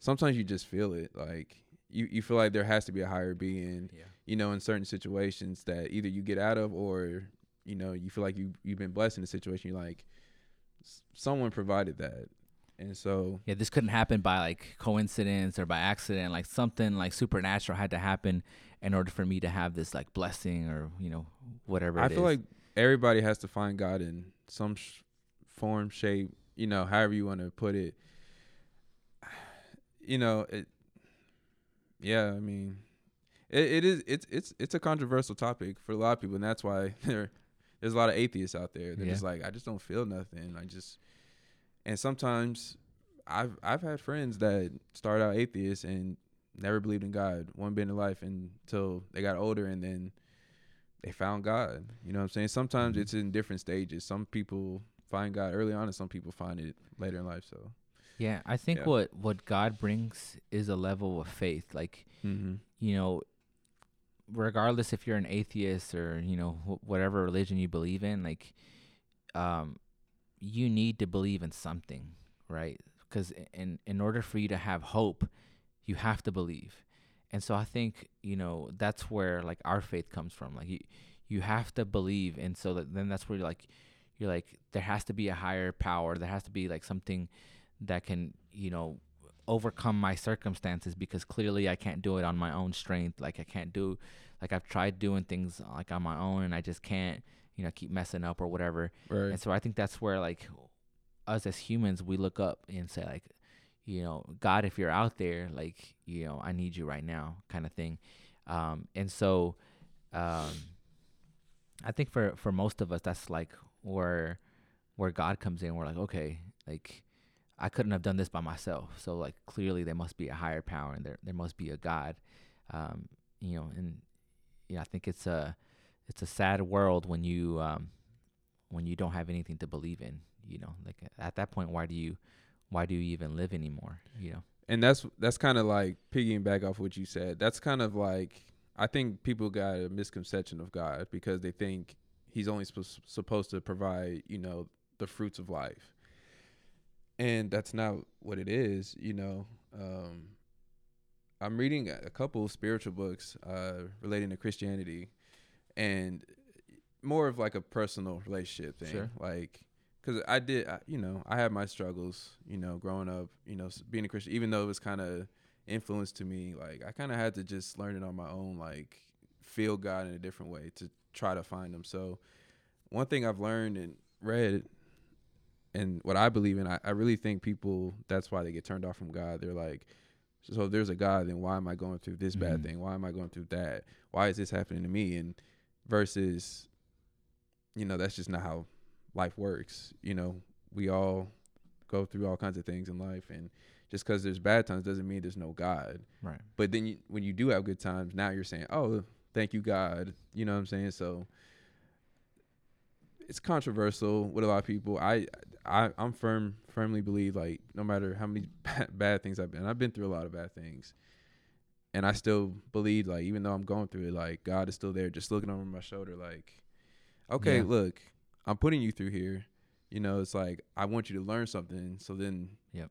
sometimes you just feel it. Like you you feel like there has to be a higher being yeah. you know in certain situations that either you get out of or you know you feel like you you've been blessed in a situation. You're like someone provided that and so Yeah, this couldn't happen by like coincidence or by accident. Like something like supernatural had to happen in order for me to have this like blessing or you know whatever. i feel is. like everybody has to find god in some sh- form shape you know however you want to put it [sighs] you know it yeah i mean it, it is it's it's it's a controversial topic for a lot of people and that's why [laughs] there there's a lot of atheists out there they're Yeah. just like i just don't feel nothing i just and sometimes i've i've had friends that started out atheists and never believed in god one bit in life until they got older and then they found god you know what i'm saying sometimes Mhm. it's in different stages some people find god early on and some people find it later in life so yeah, I think Yeah. what what God brings is a level of faith. Like mm-hmm. you know, regardless if you're an atheist or you know wh- whatever religion you believe in, like um, you need to believe in something, right? Because in in order for you to have hope, you have to believe. And so I think you know that's where like our faith comes from. Like you you have to believe, and so that then that's where you're like you're like there has to be a higher power. There has to be like something that can you know overcome my circumstances because clearly I can't do it on my own strength. Like I can't do like I've tried doing things like on my own and I just can't, you know, keep messing up or whatever. right And so I think that's where like us as humans we look up and say like, you know, God if you're out there, like, you know, I need you right now kind of thing. Um and so um I think for for most of us that's like where where God comes in. We're like, okay, like I couldn't have done this by myself. So like clearly there must be a higher power and there there must be a God. Um, you know, and yeah, I think it's a it's a sad world when you um when you don't have anything to believe in, you know. Like at that point why do you why do you even live anymore, you know? and that's that's kind of like piggying back off what you said. That's kind of like I think people got a misconception of God because they think He's only supposed supposed to provide you know the fruits of life, and that's not what it is. You know, um, I'm reading a couple of spiritual books uh, relating to Christianity, and more of like a personal relationship thing, Sure. like because I did, I, you know, I had my struggles, you know, growing up, you know, being a Christian, even though it was kind of influenced to me, like I kind of had to just learn it on my own, like feel God in a different way to try to find Him. So, one thing I've learned and read, and what I believe in, I, I really think people that's why they get turned off from God. They're like, so if there's a God, then why am I going through this bad Mhm. thing? Why am I going through that? Why is this happening to me? And versus, you know, that's just not how life works. You know, we all go through all kinds of things in life, and just because there's bad times doesn't mean there's no God. Right. But then you, when you do have good times, now you're saying, "Oh, thank you, God." You know what I'm saying? So it's controversial with a lot of people. I, I, I'm firm, firmly believe like no matter how many bad, [laughs] bad things I've been, I've been through a lot of bad things. And I still believe like even though I'm going through it, like God is still there, just looking over my shoulder, like, okay, Yeah. look, I'm putting you through here. You know, it's like I want you to learn something. So then, Yep.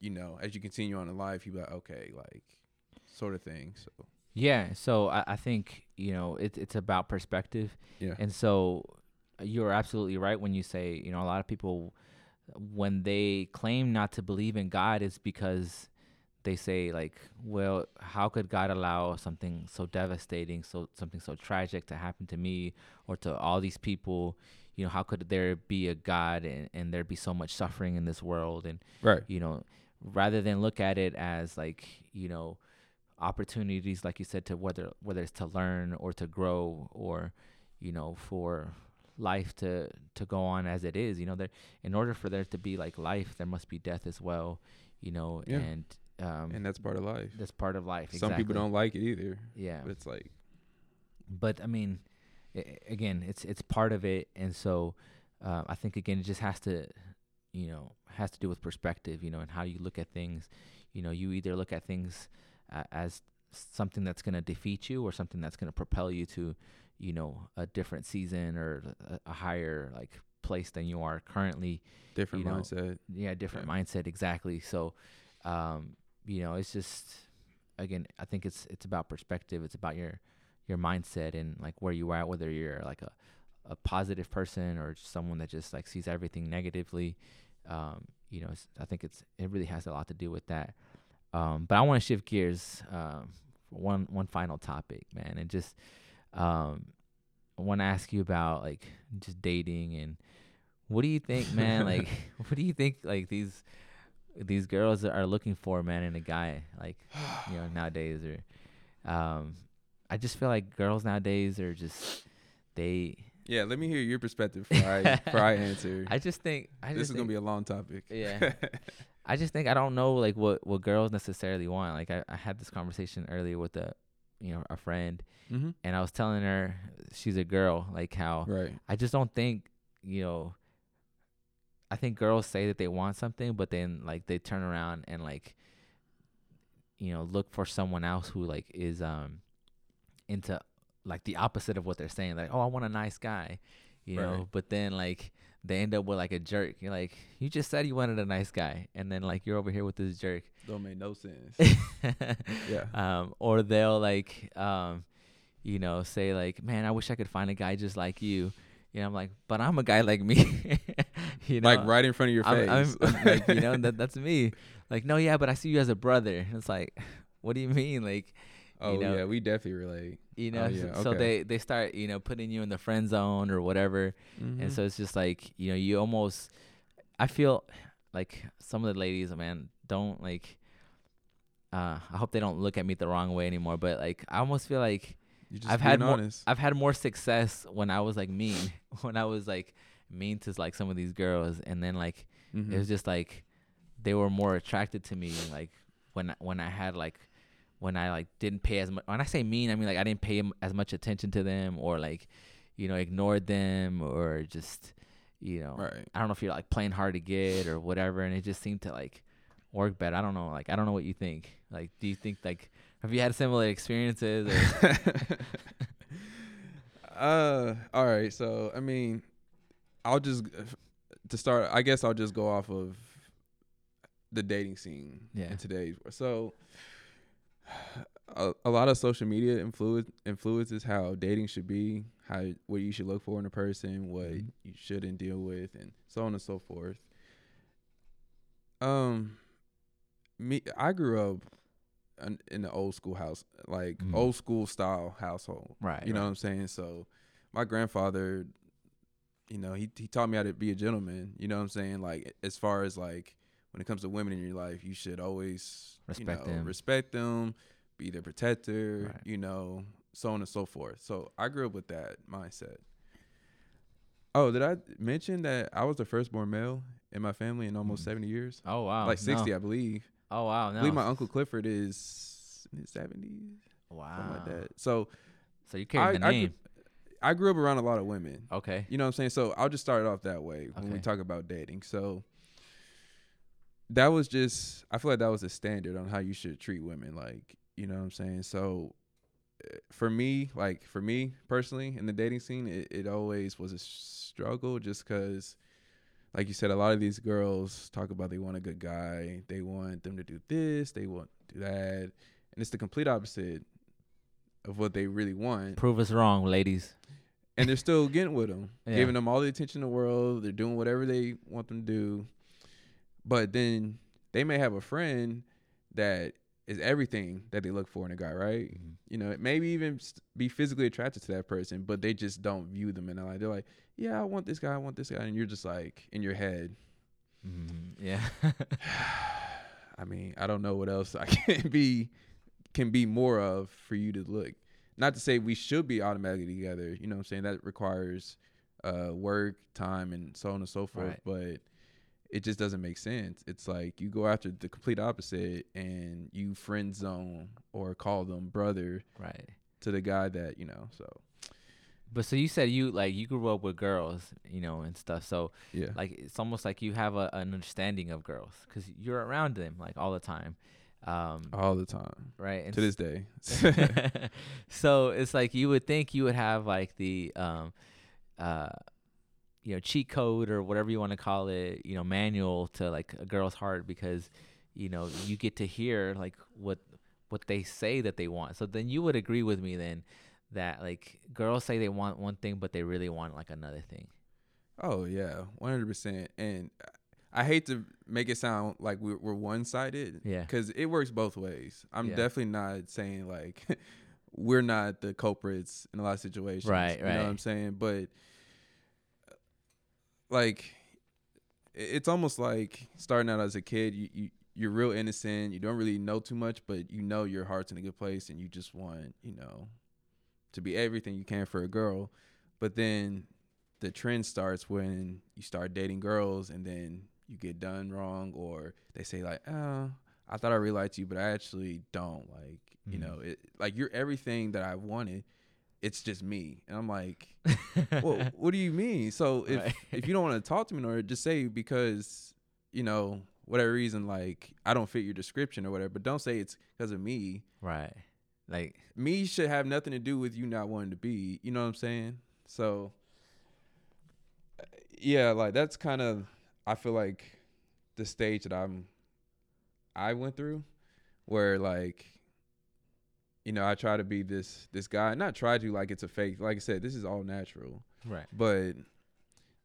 You know, as you continue on in life, you be like, okay, like, sort of thing. So Yeah, so I, I think you know it's it's about perspective, yeah, and so uh, you're absolutely right when you say you know a lot of people when they claim not to believe in God is because they say like, well, how could God allow something so devastating, so something so tragic to happen to me or to all these people? You know, how could there be a God and, and there be so much suffering in this world? And right, you know, rather than look at it as like, you know, opportunities, like you said, to whether whether it's to learn or to grow or, you know, for life to to go on as it is. You know, there in order for there to be like life, there must be death as well. You know, Yeah. and um, and that's part of life. that's part of life. Some people don't like it either, Yeah, but it's like, but I mean, i- again, it's it's part of it, and so uh, I think again, it just has to, you know, has to do with perspective, you know, and how you look at things. You know, you either look at things uh, as something that's going to defeat you, or something that's going to propel you to, you know, a different season or a, a higher like place than you are currently. different You know, mindset. Yeah, different mindset exactly. So, um, you know, it's just again, I think it's it's about perspective. It's about your your mindset and like where you are at, whether you're like a a positive person or someone that just like sees everything negatively. Um, you know, it's, I think it's it really has a lot to do with that. Um, but I want to shift gears. Um, for one one final topic, man, and just um, I want to ask you about like just dating and what do you think, man? [laughs] like, [laughs] what do you think like these these girls are looking for, man, and a guy? Like, [sighs] you know, nowadays or um, I just feel like girls nowadays are just they. Yeah, let me hear your perspective before I [laughs] I answer. I just think I this just is gonna be a long topic. Yeah. [laughs] I just think I don't know like what what girls necessarily want. Like I, I had this conversation earlier with a you know a friend, mm-hmm. and I was telling her she's a girl, like how Right. I just don't think, you know, I think girls say that they want something, but then like they turn around and like, you know, look for someone else who like is um into like the opposite of what they're saying. Like, oh, I want a nice guy, you know, but then like they end up with like a jerk. You're like, you just said you wanted a nice guy, and then like you're over here with this jerk. Don't make no sense. [laughs] yeah. Um, or they'll like, um, you know, say like, "Man, I wish I could find a guy just like you." You know, I'm like, but I'm a guy like me. [laughs] [laughs] you know, like right in front of your I'm, face. I'm, [laughs] I'm like, you know, [laughs] that that's me. Like, no, yeah, but I see you as a brother. It's like, what do you mean? Like, oh know, yeah, we definitely relate. you know, Oh, so- yeah, so okay. they they start, you know, putting you in the friend zone or whatever. Mm-hmm. And so it's just like, you know, you almost I feel [sighs] like some of the ladies, man, don't like uh I hope they don't look at me the wrong way anymore, but like I almost feel like just I've had being more. I've had more success when I was like mean, when I was like mean to like some of these girls and then like Mhm. it was just like they were more attracted to me like when when I had like when I like didn't pay as much when I say mean I mean like I didn't pay m- as much attention to them or like you know ignored them or just you know right. I don't know if you're like playing hard to get or whatever and it just seemed to like work better I don't know like I don't know what you think like do you think like have you had similar experiences or [laughs] uh, all right. So I mean, I'll just to start. I guess I'll just go off of the dating scene Yeah. in today's. So a, a lot of social media influence influences how dating should be, how what you should look for in a person, what Mhm. you shouldn't deal with, and so on and so forth. Um, me, I grew up in, in the old school house, like Mhm. old school style household. right You know right. what I'm saying? So my grandfather, you know, he he taught me how to be a gentleman. You know what I'm saying? Like as far as like when it comes to women in your life, you should always Respect you know, them. respect them, be their protector. Right. You know, so on and so forth. So I grew up with that mindset. Oh, did I mention that I was the firstborn male in my family in almost Mm. 70 years? oh wow like 60, no. I believe. oh wow I believe my uncle Clifford is in his 70s, wow something like that. So so you carry the I, I, name grew, I grew up around a lot of women. okay You know what I'm saying? So I'll just start it off that way when we talk about dating. So that was just I feel like that was a standard on how you should treat women. Like You know what I'm saying? So uh, for me, like for me personally in the dating scene, it, it always was a struggle just because, like you said, a lot of these girls talk about they want a good guy, they want them to do this, they want to do that, and it's the complete opposite of what they really want. Prove us wrong, ladies. And they're still getting with them, Yeah. giving them all the attention in the world. They're doing whatever they want them to do. But then they may have a friend that is everything that they look for in a guy, right? Mhm. You know, maybe even be physically attracted to that person, but they just don't view them in that light. They're like, yeah, I want this guy, I want this guy. And you're just like, in your head, Mhm. Yeah. [sighs] I mean, I don't know what else I [laughs] can be can be more of for you to look. Not to say we should be automatically together, you know what I'm saying? That requires uh work, time and so on and so forth, Right. but it just doesn't make sense. It's like you go after the complete opposite and you friend zone or call them brother right. to the guy that, you know, so But so you said you like you grew up with girls, you know, and stuff. So yeah. like it's almost like you have a, an understanding of girls because you're around them like all the time, um, all the time. right? And To this day. [laughs] so it's like you would think you would have like the um uh you know cheat code or whatever you want to call it you know manual to like a girl's heart because you know you get to hear like what what they say that they want so then you would agree with me then that like girls say they want one thing but they really want like another thing Oh yeah, one hundred percent. And I hate to make it sound like we're, we're one sided. Yeah. Because it works both ways. I'm Yeah. definitely not saying like [laughs] we're not the culprits in a lot of situations. Right, You know right. what I'm saying? But uh, like, it's almost like starting out as a kid. You you you're real innocent. You don't really know too much, but you know your heart's in a good place, and you just want you know to be everything you can for a girl. But then the trend starts when you start dating girls and then you get done wrong or they say like oh i thought i really liked you but i actually don't like you Mhm. know it like you're everything that i wanted it's just me and i'm like [laughs] well what do you mean so if Right. [laughs] if you don't want to talk to me or just say because you know whatever reason like i don't fit your description or whatever but don't say it's because of me right like me should have nothing to do with you not wanting to be. You know what I'm saying? So, uh, yeah, like that's kind of I feel like the stage that I'm I went through, where like, you know, I try to be this this guy. Not try to like it's a fake. Like I said, this is all natural, right but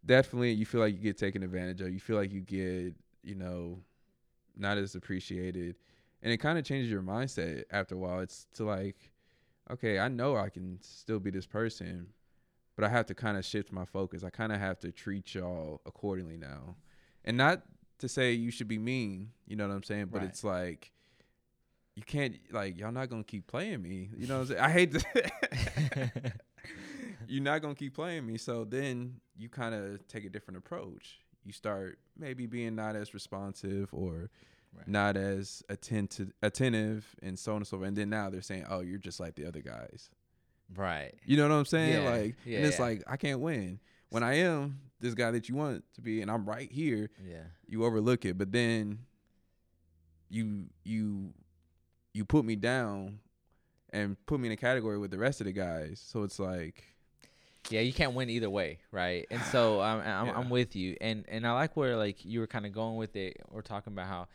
definitely you feel like you get taken advantage of. You feel like you get you know not as appreciated and it kind of changes your mindset after a while it's to like okay i know i can still be this person but i have to kind of shift my focus i kind of have to treat y'all accordingly now and not to say you should be mean you know what i'm saying but Right. it's like you can't like y'all not gonna keep playing me you know what i'm saying i hate to [laughs] you're not gonna keep playing me. So then you kind of take a different approach. You start maybe being not as responsive or Right. not as attentive, attentive, and so on and so forth. And then now they're saying, "Oh, you're just like the other guys." right You know what I'm saying? Yeah. Like, Yeah, and it's yeah. like I can't win when I am this guy that you want to be, and I'm right here. yeah You overlook it, but then you you you put me down and put me in a category with the rest of the guys. So it's like. Yeah, you can't win either way, right? And so [sighs] um, I'm, Yeah. I'm with you, and and I like where like you were kind of going with it. We're talking about how,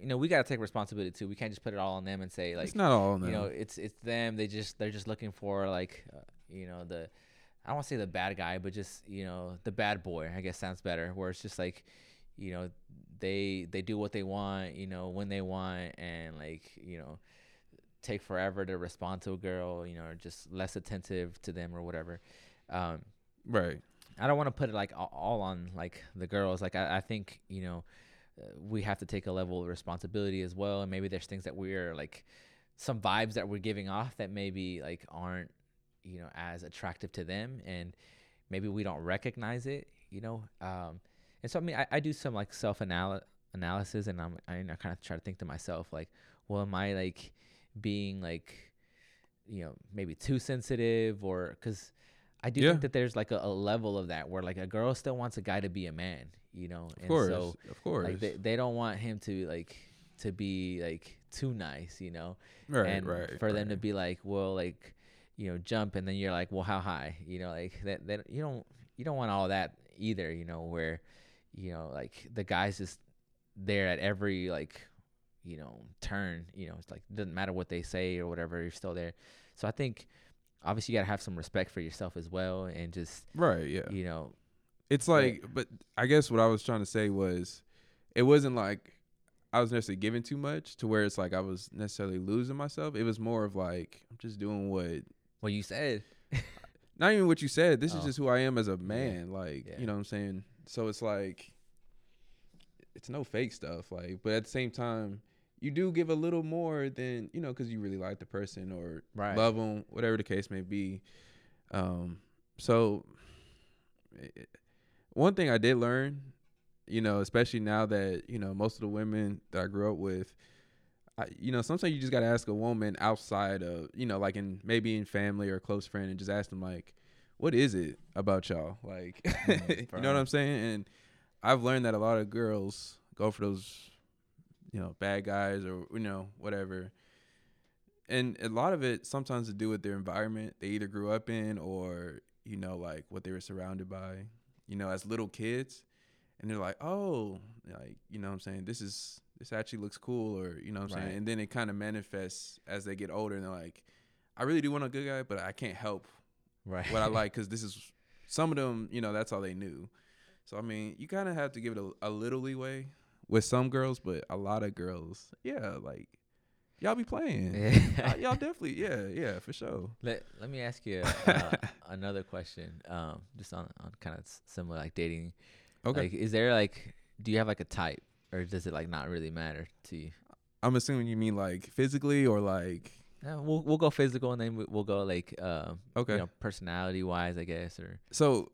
you know, we got to take responsibility too. We can't just put it all on them and say like, it's not all on them. you know, it's it's them. They just they're just looking for like, uh, you know, the I don't want to say the bad guy, but just you know the bad boy. I guess sounds better. Where it's just like, you know, they they do what they want, you know, when they want, and like you know, take forever to respond to a girl, you know, or just less attentive to them or whatever. Um, right. I don't want to put it like all, on like the girls. Like I, I think you know uh, we have to take a level of responsibility as well, and maybe there's things that we're like some vibes that we're giving off that maybe like aren't you know as attractive to them, and maybe we don't recognize it. You know, um, and so I mean I, I do some like self analysis, and I'm I, I kind of try to think to myself like, well, am I like being like you know maybe too sensitive or because I do Yeah. think that there's like a, a level of that where like a girl still wants a guy to be a man, you know, Of and course. so of course. like they, they don't want him to like to be like too nice, you know, Right, and right. for them to be like, well, like, you know, jump, and then you're like, well, how high, you know, like that, that you don't, you don't want all that either, you know, where, you know, like the guys just there at every like, you know, turn, you know, it's like doesn't matter what they say or whatever, you're still there. So I think obviously you gotta have some respect for yourself as well, and just right, yeah. you know, It's like, but I guess what I was trying to say was, it wasn't like I was necessarily giving too much to where it's like I was necessarily losing myself. It was more of like I'm just doing what, what you said. [laughs] not even what you said. This is Oh. just who I am as a man. Like Yeah. you know what I'm saying. So it's like, it's no fake stuff. Like, but at the same time, you do give a little more than you know because you really like the person or Right. love them, whatever the case may be. Um, so i- one thing I did learn, you know, especially now that you know most of the women that I grew up with, I, you know, sometimes you just gotta ask a woman outside of, you know, like in maybe in family or close friend, and just ask them like, what is it about y'all? Like, [laughs] Mm, you know what. I'm saying? And I've learned that a lot of girls go for those, you know, bad guys or you know whatever. And a lot of it sometimes to do with their environment they either grew up in or you know like what they were surrounded by, you know, as little kids, and they're like, oh, like you know what I'm saying this is this actually looks cool or you know what I'm Right. saying, and then it kind of manifests as they get older and they're like, I really do want a good guy, but I can't help Right. what I [laughs] like because this is some of them, you know, that's all they knew. So I mean, you kind of have to give it a, a little leeway with some girls, but a lot of girls, yeah, like y'all be playing. Yeah. y'all, [laughs] y'all definitely, [laughs] yeah, yeah, for sure. Let Let me ask you uh, another question. Um, just on on kind of similar like dating. Okay, Like, is there like, do you have like a type, or does it like not really matter to you? I'm assuming you mean like physically or like Uh, we'll we'll go physical and then we- we'll go like um okay. you know personality wise I guess or So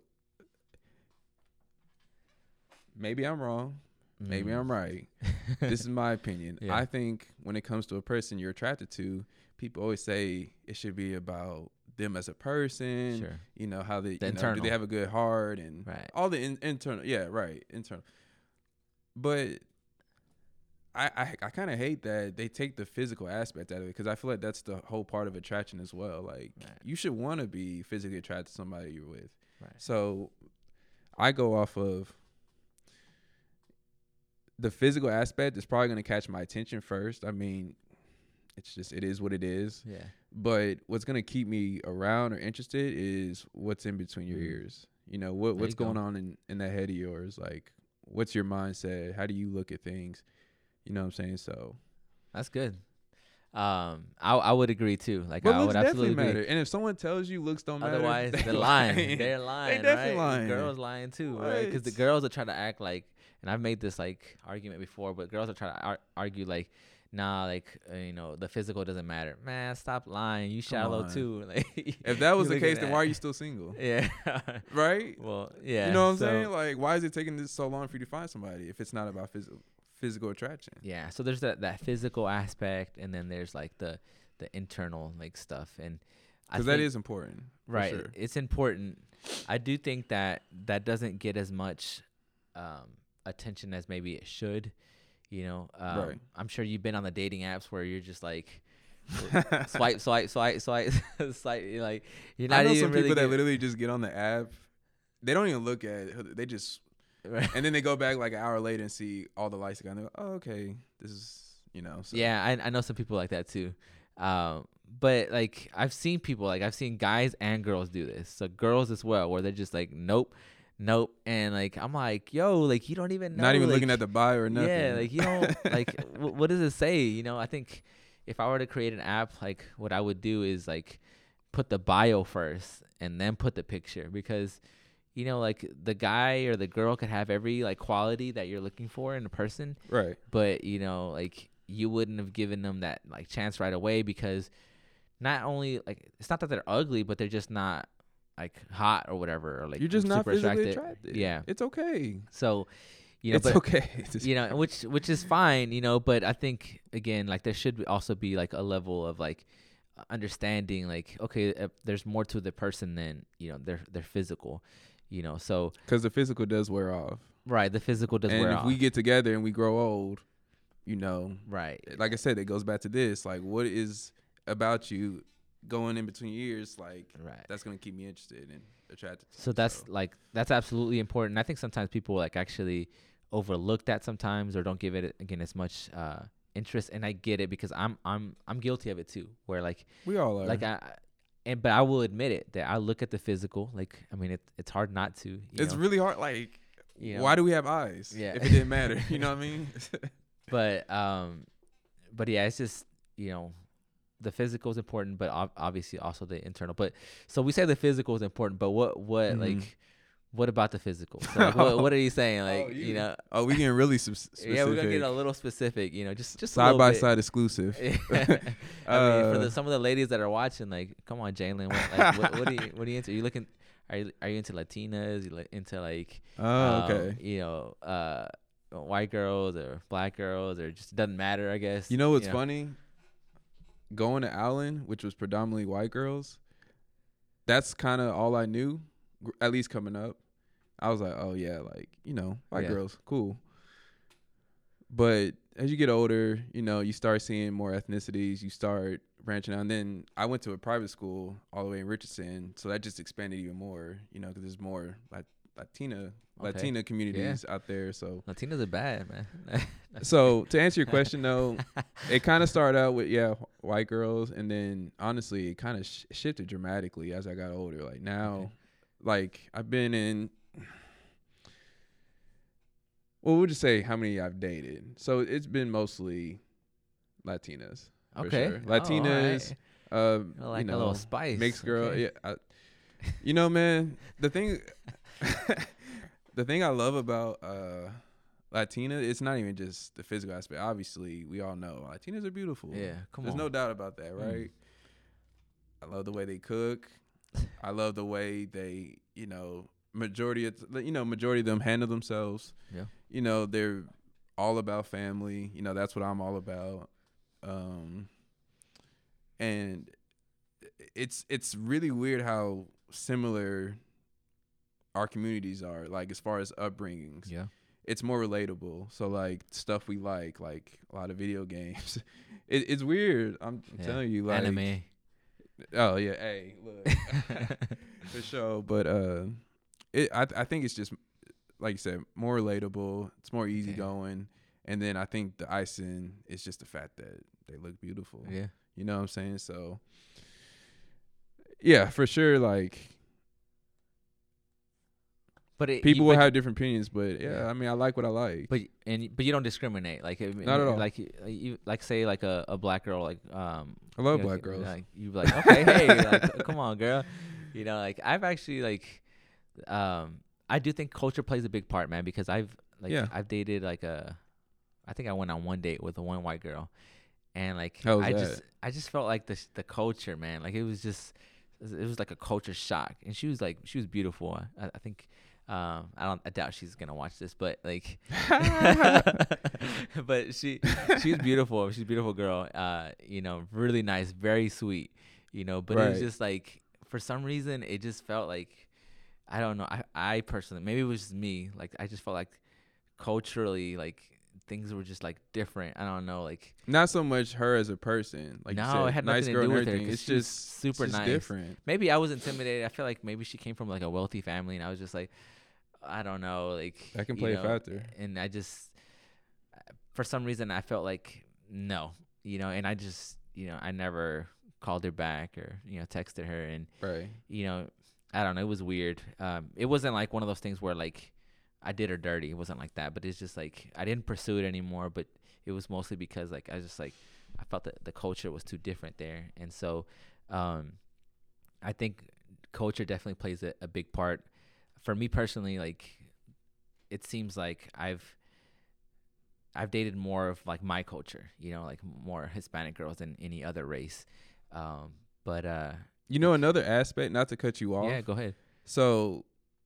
maybe I'm wrong, maybe Mm. I'm right. [laughs] this is my opinion. Yeah. I think when it comes to a person you're attracted to, people always say it should be about them as a person. sure You know how they The know, do they have a good heart and right all the in, internal. Yeah, right, internal. But I I, I kind of hate that they take the physical aspect out of it because I feel like that's the whole part of attraction as well. Like Right. you should want to be physically attracted to somebody you're with. right So I go off of the physical aspect is probably going to catch my attention first. I mean, it's just it is what it is. yeah But what's going to keep me around or interested is what's in between your Mhm. ears. You know, what There what's you go. going on in in that head of yours? Like what's your mindset? How do you look at things? You know what I'm saying? So that's good um I I would agree too like but I would absolutely definitely agree matter. And if someone tells you looks don't matter, Otherwise, they they're lying. lying. [laughs] They're lying. definitely right? lying. Girls lying too, right? Because the girls are trying to act like, and I've made this like argument before, but girls are trying to ar- argue like, nah, like uh, you know, the physical doesn't matter. Man, stop lying. You shallow too. [laughs] Like, If that was the case, then why are [laughs] you still single? Yeah. [laughs] Right? well, yeah. you know what I'm saying? Like, why is it taking this so long for you to find somebody if it's not about physical physical attraction? Yeah. So there's that that physical aspect, and then there's like the the internal like stuff, and I Because that is important, right Sure. it's important i do think that that doesn't get as much um, attention as maybe it should you know um, Right. i'm sure you've been on the dating apps where you're just like [laughs] swipe swipe swipe swipe [laughs] swipe you're like you're not I know even some really people that literally just get on the app. They don't even look at it. They just Right. and then they go back like an hour later and see all the lights again. They're like, oh, okay, this is you know. So. Yeah, I, I know some people like that too. Um, but like I've seen people like I've seen guys and girls do this. So girls as well, where they're just like, nope, nope, and like I'm like, yo, like you don't even know. Not even like, looking at the bio or nothing. Yeah, like you don't [laughs] like w- what does it say? You know, I think if I were to create an app, like what I would do is like put the bio first and then put the picture because you know like the guy or the girl could have every like quality that you're looking for in a person right. but you know like you wouldn't have given them that like chance right away because not only like it's not that they're ugly but they're just not like hot or whatever or like You're just not super physically attracted. attracted. yeah It's okay. so you know it's but okay. [laughs] You know which which is fine you know but i think again like there should also be like a level of like understanding like okay uh, there's more to the person than you know their their physical you know so Because the physical does wear off. right the physical does and wear off. And if we get together and we grow old, you know, Right. like I said, it goes back to this. Like, what is about you going in between years? Like, Right. that's gonna keep me interested and attracted. So that's like that's absolutely important. I think sometimes people like actually overlook that sometimes or don't give it again as much uh interest and I get it because I'm I'm I'm guilty of it too. Where like we all are. like I and but I will admit it that I look at the physical like I mean it, it's hard not to. You it's know, really hard. Like, you know? why do we have eyes? Yeah. If it didn't matter, [laughs] you know what I mean? [laughs] but um but yeah it's just you know the physical is important but ob- obviously also the internal but so we say the physical is important but what what Mhm. like what about the physical so [laughs] like, what, what are you saying like Oh, you, you- know oh, we getting really specific. [laughs] yeah we're gonna get a little specific you know just just side by bit. side exclusive. [laughs] I mean, for the Uh, some of the ladies that are watching, like, come on, Jalen, what, like, what, what are you, what are you into? Are you looking, are you, are you into Latinas? You into like, Oh, um, okay. you know, uh, white girls or black girls, or just doesn't matter, I guess. You know what's funny? Going to Allen, which was predominantly white girls, that's kind of all I knew, at least coming up. I was like, oh yeah, like you know, white Yeah. girls, cool. But as you get older, you know, you start seeing more ethnicities. You start branching out. And then I went to a private school all the way in Richardson, so that just expanded even more. You know, because there's more like Latina Okay. Latina communities out there. So Latinas are bad, man. [laughs] so to answer your question though, it kind of started out with yeah white girls, and then honestly it kind of sh- shifted dramatically as I got older. Like now, Okay. like I've been in. Well, we'll just say how many I've dated. So it's been mostly Latinas. okay, sure. Oh, Latinas, right. uh, like you know, a little spice. mixed girl. okay. Yeah, I, you know, man, the thing, [laughs] the thing I love about uh, Latina, it's not even just the physical aspect. Obviously, we all know Latinas are beautiful. Yeah, come There's on. no doubt about that, Mm. right? I love the way they cook. I love the way they, you know, majority of you know majority of them handle themselves. Yeah. You know, they're all about family. You know, that's what I'm all about. Um, and it's it's really weird how similar our communities are. Like as far as upbringings, Yeah. it's more relatable. So like stuff we like, like a lot of video games. [laughs] it, it's weird. I'm, I'm Yeah. telling you, like Anime. Oh yeah, hey, look [laughs] for sure. But uh, it I I think it's just like you said, more relatable. It's more easygoing, and then I think the icing is just the fact that they look beautiful. yeah. You know what I'm saying? So yeah, for sure. Like But it, people you, will but, have different opinions, but yeah, Yeah. I mean, I like what I like. but and but you don't discriminate. Like I mean, Not at all. Like you- like say like a, a black girl like um I love you know, black girls. Like you like, okay, hey, like, [laughs] come on, girl. You know, like I've actually like, um, I do think culture plays a big part, man, because I've like Yeah. I've dated like a, I think I went on one date with a one white girl, and like I that? just I just felt like the the culture, man, like it was just it was like a culture shock, and she was like she was beautiful. I, I think. Um, I don't. I doubt she's gonna watch this, but like, [laughs] [laughs] but she she was beautiful. She's a beautiful girl. Uh, you know, really nice, very sweet. You know, but it was just like for some reason it just felt like I don't know. I I personally maybe it was just me. Like I just felt like culturally like things were just like different. I don't know. Like Not so much her as a person. Like No, said, it had nice nothing to do with her, It's just super it's just nice. different. maybe I was intimidated. I feel like maybe she came from like a wealthy family, and I was just like, I don't know, like That can you play know, a factor. And I just, for some reason, I felt like no, you know, and I just, you know, I never called her back or you know texted her, and Right. you know, I don't know, it was weird. Um, it wasn't like one of those things where like I did her dirty. It wasn't like that, but it's just like I didn't pursue it anymore. But it was mostly because like I was just like I felt that the culture was too different there, and so um, I think culture definitely plays a, a big part. For me personally, like it seems like I've I've dated more of like my culture, you know, like more Hispanic girls than any other race. Um, but uh, You know another aspect, not to cut you off. yeah, go ahead. So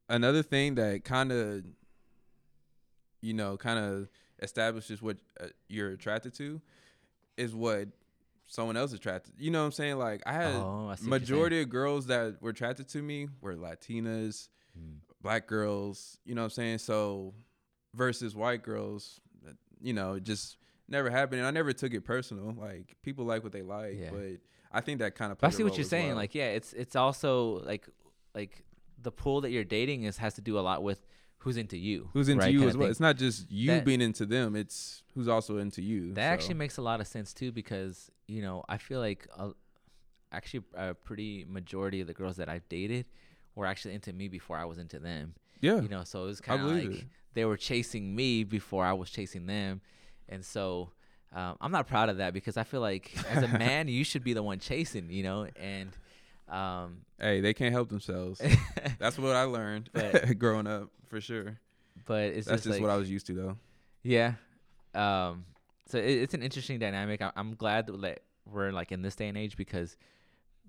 another thing that kind of, you know, kind of establishes what uh, you're attracted to, is what someone else is attracted. You know what I'm saying? Like I had oh, I see what you're saying. majority of girls that were attracted to me were Latinas, Mm. black girls. You know what I'm saying? So versus white girls, uh, you know, just never happened, and I never took it personal. Like people like what they like, Yeah. but I think that kind of. I see what you're saying. Like, yeah, it's it's also like like the pool that you're dating is has to do a lot with who's into you. who's into right, you as well. thing. It's not just you That- being into them; it's who's also into you. That so. actually makes a lot of sense too because you know I feel like a, actually a pretty majority of the girls that I've dated were actually into me before I was into them. yeah. You know, so it was kind of like it. they were chasing me before I was chasing them, and so um, I'm not proud of that because I feel like as a [laughs] man you should be the one chasing. You know, and um, Hey, they can't help themselves. [laughs] That's what I learned But- [laughs] growing up, for sure. but it's That's just, just like, what I was used to, though. Yeah. Um. So it, it's an interesting dynamic. I, I'm glad that like, we're like in this day and age because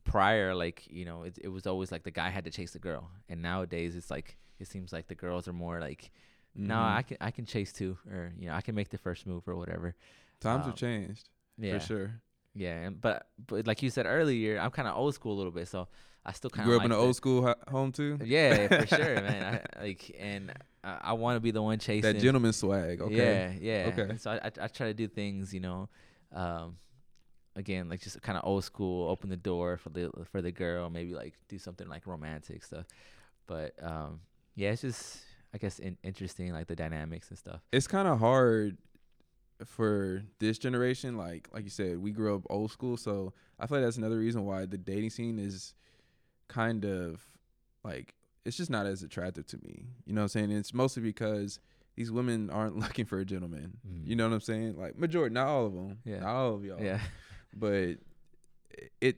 prior, like you know, it, it was always like the guy had to chase the girl, and nowadays it's like it seems like the girls are more like, no, Mhm. I can I can chase too, or you know, I can make the first move or whatever. times um, have changed Yeah. for sure. Yeah. But but like you said earlier, I'm kind of old school a little bit, so I still kind of grew up in an old school ho- home too. [laughs] Yeah, for sure, [laughs] man. I, like, and I, I want to be the one chasing. That gentleman swag. Okay. Yeah, yeah. Okay. And So I, I I try to do things, you know, um, again like just kind of old school. Open the door for the for the girl, maybe like do something like romantic stuff. But um, yeah, it's just I guess in, interesting like the dynamics and stuff. It's kind of hard for this generation. Like like you said, we grew up old school, so I feel like that's another reason why the dating scene is kind of like it's just not as attractive to me. You know what I'm saying? It's mostly because these women aren't [laughs] looking for a gentleman. Mm. You know what I'm saying? Like majority, not all of them. Yeah. Not all of y'all. Yeah, [laughs] but it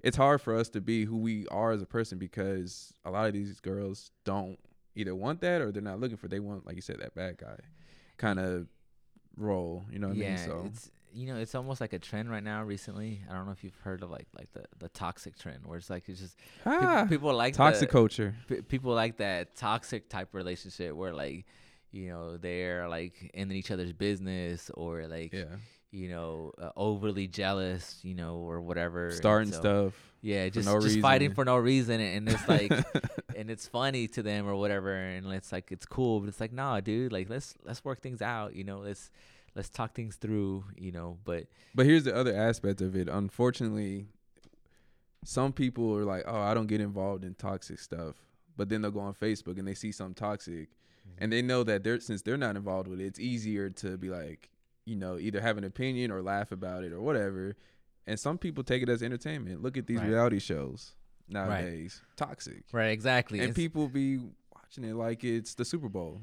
it's hard for us to be who we are as a person because a lot of these girls don't either want that or they're not looking for they want like you said that bad guy kind of role you know what yeah. i mean so It's you know it's almost like a trend right now. Recently, I don't know if you've heard of like like the the toxic trend, where it's like it's just people, ah, people like toxic the, culture p- people like that toxic type relationship where like you know they're like in each other's business or like yeah you know uh, overly jealous you know or whatever. Starting so- stuff yeah just no just fighting for no reason and it's like [laughs] and it's funny to them or whatever and it's like it's cool but it's like nah dude like let's let's work things out you know let's let's talk things through you know but but here's the other aspect of it. Unfortunately some people are like oh i don't get involved in toxic stuff. But then they'll go on facebook and they see something toxic and they know that they're since they're not involved with it, it's easier to be like, you know, either have an opinion or laugh about it or whatever. And some people take it as entertainment. Look at these Right. reality shows nowadays, toxic, right exactly and It's- people be watching it like it's the Super Bowl.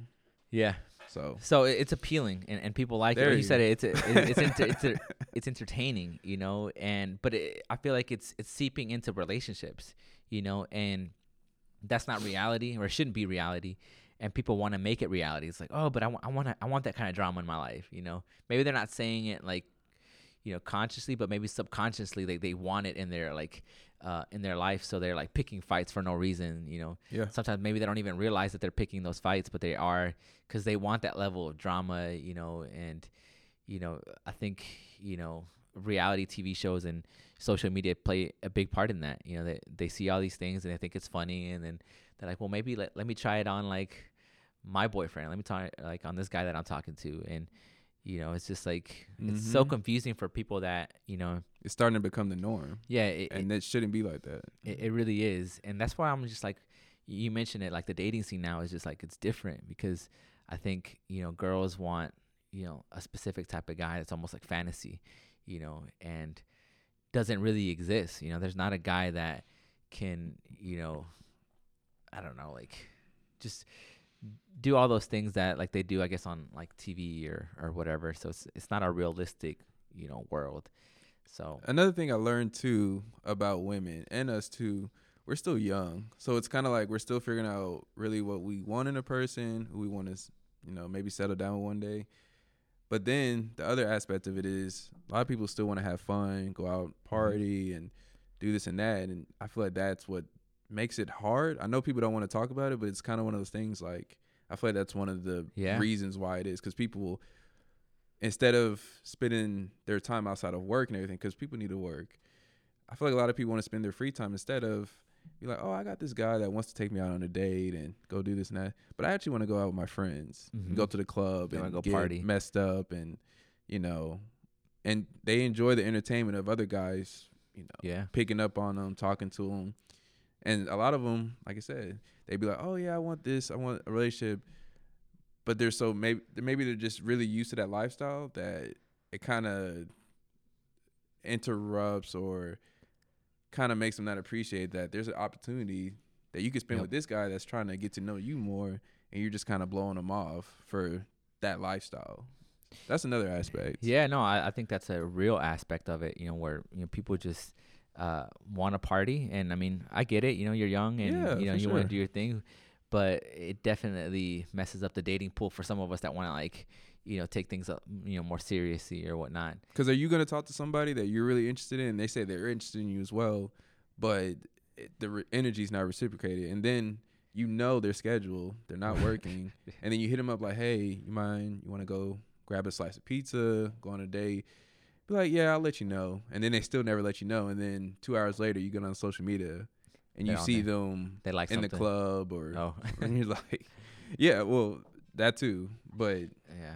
yeah So So it's appealing, and, and people like it. There Like you you said, it, it's [laughs] a, it- it's enter, it's a, it's entertaining, you know. And but it, I feel like it's it's seeping into relationships, you know, and that's not reality, or it shouldn't be reality. And people want to make it reality. It's like, oh, but I want I want I want that kind of drama in my life, you know. Maybe they're not saying it like, you know, consciously, but maybe subconsciously they they want it in their like. Uh, in their life, so they're like picking fights for no reason, you know yeah, sometimes maybe they don't even realize that they're picking those fights, but they are because they want that level of drama, you know. And you know, I think you know reality TV shows and social media play a big part in that. You know, they they see all these things and they think it's funny, and then they're like, well, maybe let let me try it on like my boyfriend. Let me talk like on this guy that I'm talking to, and you know, it's just like it's so Mhm. confusing for people that you know, it's starting to become the norm, yeah, it, it- and it shouldn't be like that. it, it really is, and that's why I'm just like, you mentioned it, like the dating scene now is just like it's different because I think you know girls want you know a specific type of guy that's almost like fantasy, you know, and doesn't really exist. You know, there's not a guy that can you know, I don't know, like just do all those things that like they do, I guess, on like TV or or whatever. So it's it's not a realistic you know world. So Another thing I learned too about women and us too, we're still young, so it's kind of like we're still figuring out really what we want in a person, who we want to, you know, maybe settle down one day. But then the other aspect of it is a lot of people still want to have fun, go out mm-hmm. party, and do this and that, and I feel like that's what makes it hard. I know people don't want to talk about it, but it's kind of one of those things. Like I feel like that's one of the Yeah. reasons why it is because people will, instead of spending their time outside of work and everything, because people need to work. I feel like a lot of people want to spend their free time instead of be like, oh, I got this guy that wants to take me out on a date and go do this and that. But I actually want to go out with my friends, and Mhm. go to the club and go get party. messed up and you know, and they enjoy the entertainment of other guys, you know, Yeah. picking up on them, talking to them, and a lot of them, like I said, they'd be like, "Oh yeah, I want this, I want a relationship," but they're so maybe maybe they're just really used to that lifestyle that it kind of interrupts or kind of makes them not appreciate that there's an opportunity that you could spend Yep. with this guy that's trying to get to know you more, and you're just kind of blowing them off for that lifestyle. That's another aspect. Yeah, no, I, I think that's a real aspect of it, you know, where, you know, people just uh want to party and I mean, I get it, you know, you're young and Yeah, you know, you want to do your thing, but it definitely messes up the dating pool for some of us that want to like, you know, take things up, you know, more seriously or whatnot. Because are you going to talk to somebody that you're really interested in? They say they're interested in you as well, but it, the re- energy's not reciprocated. And then you know their schedule, they're not [laughs] working. and then you hit them up like, hey, you mind? You want to go grab a slice of pizza, go on a date? Be like, yeah, I'll let you know. And then they still never let you know. And then two hours later, you get on social media and They're you see there. them They like in something. the club or, Oh, [laughs] and you're like, yeah, well, that too. But yeah.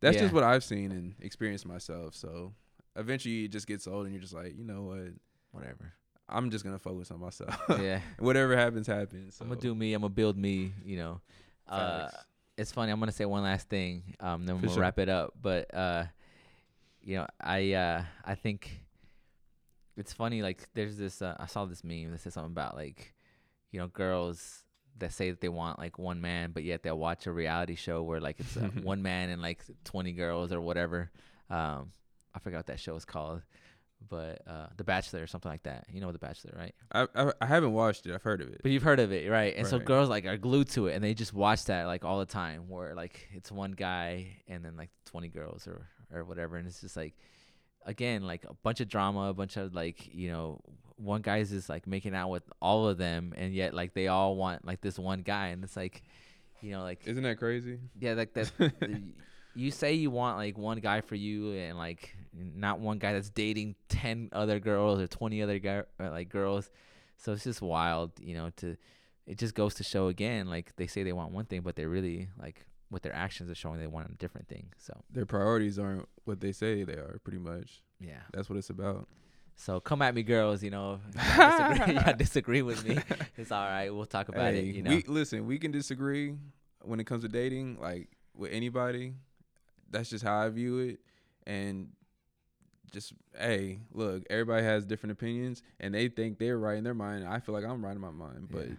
that's Yeah. just what I've seen and experienced myself. So eventually it just gets old and you're just like, you know what? Whatever. I'm just gonna focus on myself. yeah. [laughs] Whatever happens, happens. So I'm gonna do me. I'm gonna build me. You know, uh, it's funny. I'm gonna say one last thing. Um, then For we'll sure. wrap it up. But uh, you know, I uh, I think it's funny. Like, there's this. Uh, I saw this meme that says something about like, you know, girls that say that they want like one man, but yet they'll watch a reality show where like it's uh, [laughs] one man and like 20 girls or whatever. Um, I forgot what that show is called. But uh, The Bachelor or something like that. You know The Bachelor, right? I, I I haven't watched it. I've heard of it. But you've heard of it, right? And so girls like are glued to it, and they just watch that like all the time. Where like it's one guy and then like twenty girls or or whatever, and it's just like again like a bunch of drama, a bunch of like you know one guy's just like making out with all of them, and yet like they all want like this one guy, and it's like you know like Isn't that crazy? yeah like that. [laughs] you say you want like one guy for you, and like not one guy that's dating ten other girls or twenty other guy, uh, like girls. So it's just wild, you know. To it just goes to show again, like they say they want one thing, but they really like with their actions are showing they want a different thing. So Their priorities aren't what they say they are. Pretty much. yeah. That's what it's about. So come at me, girls. You know, if [laughs] y'all disagree, y'all disagree with me. [laughs] It's all right. We'll talk about hey, it. You know, we listen. We can disagree when it comes to dating, like with anybody. That's just how I view it, and just hey, look, everybody has different opinions, and they think they're right in their mind. I feel like I'm right in my mind, but Yeah.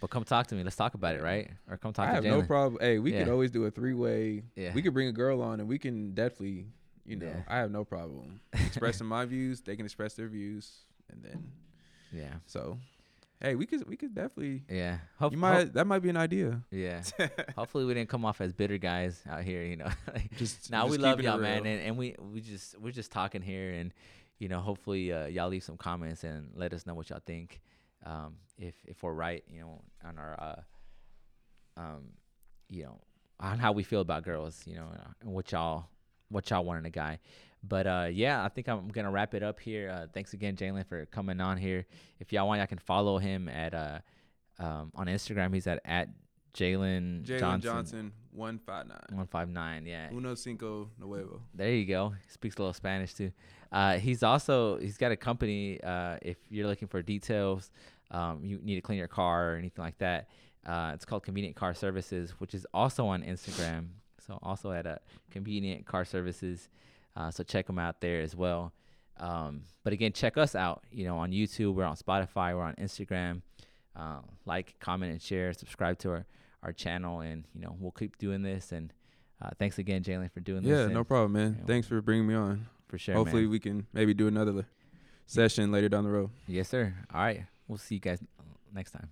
But come talk to me. Let's talk about it, right? Or come talk I to have no problem. Hey, we could Yeah. always do a three way. Yeah. We could bring a girl on, and we can definitely, you know, Yeah. I have no problem expressing my views. They can express their views, and then yeah, so, hey, we could we could definitely. yeah. Hope, You hope- might that might be an idea. yeah. [laughs] Hopefully we didn't come off as bitter guys out here. You know. [laughs] Just now we love y'all, man, and, and we we just we're just talking here, and you know, hopefully uh, y'all leave some comments and let us know what y'all think. Um, if if we're right, you know, on our uh, um, you know, on how we feel about girls, you know, and what y'all what y'all want in a guy. But uh, yeah, I think I'm gonna wrap it up here. Uh, thanks again, Jalen, for coming on here. If y'all want, y'all can follow him at uh, um, on Instagram. He's at at Jalen Jalen Johnson, Johnson, one five nine. one five nine. Yeah, Uno cinco nuevo. there you go. He speaks a little Spanish too. Uh, he's also he's got a company. Uh, if you're looking for details, um, you need to clean your car or anything like that. Uh, it's called Convenient Car Services, which is also on Instagram. So also at a Convenient Car Services. Uh, so check them out there as well. Um, but again, check us out. You know, on YouTube, we're on Spotify, we're on Instagram. Uh, like, comment, and share. Subscribe to our our channel, and you know we'll keep doing this. And uh, thanks again, Jalen, for doing this. Yeah, no problem, man. yeah. Thanks for bringing me on. for sure. Hopefully, man. we can maybe do another session later down the road. Yes, sir. All right. We'll see you guys next time.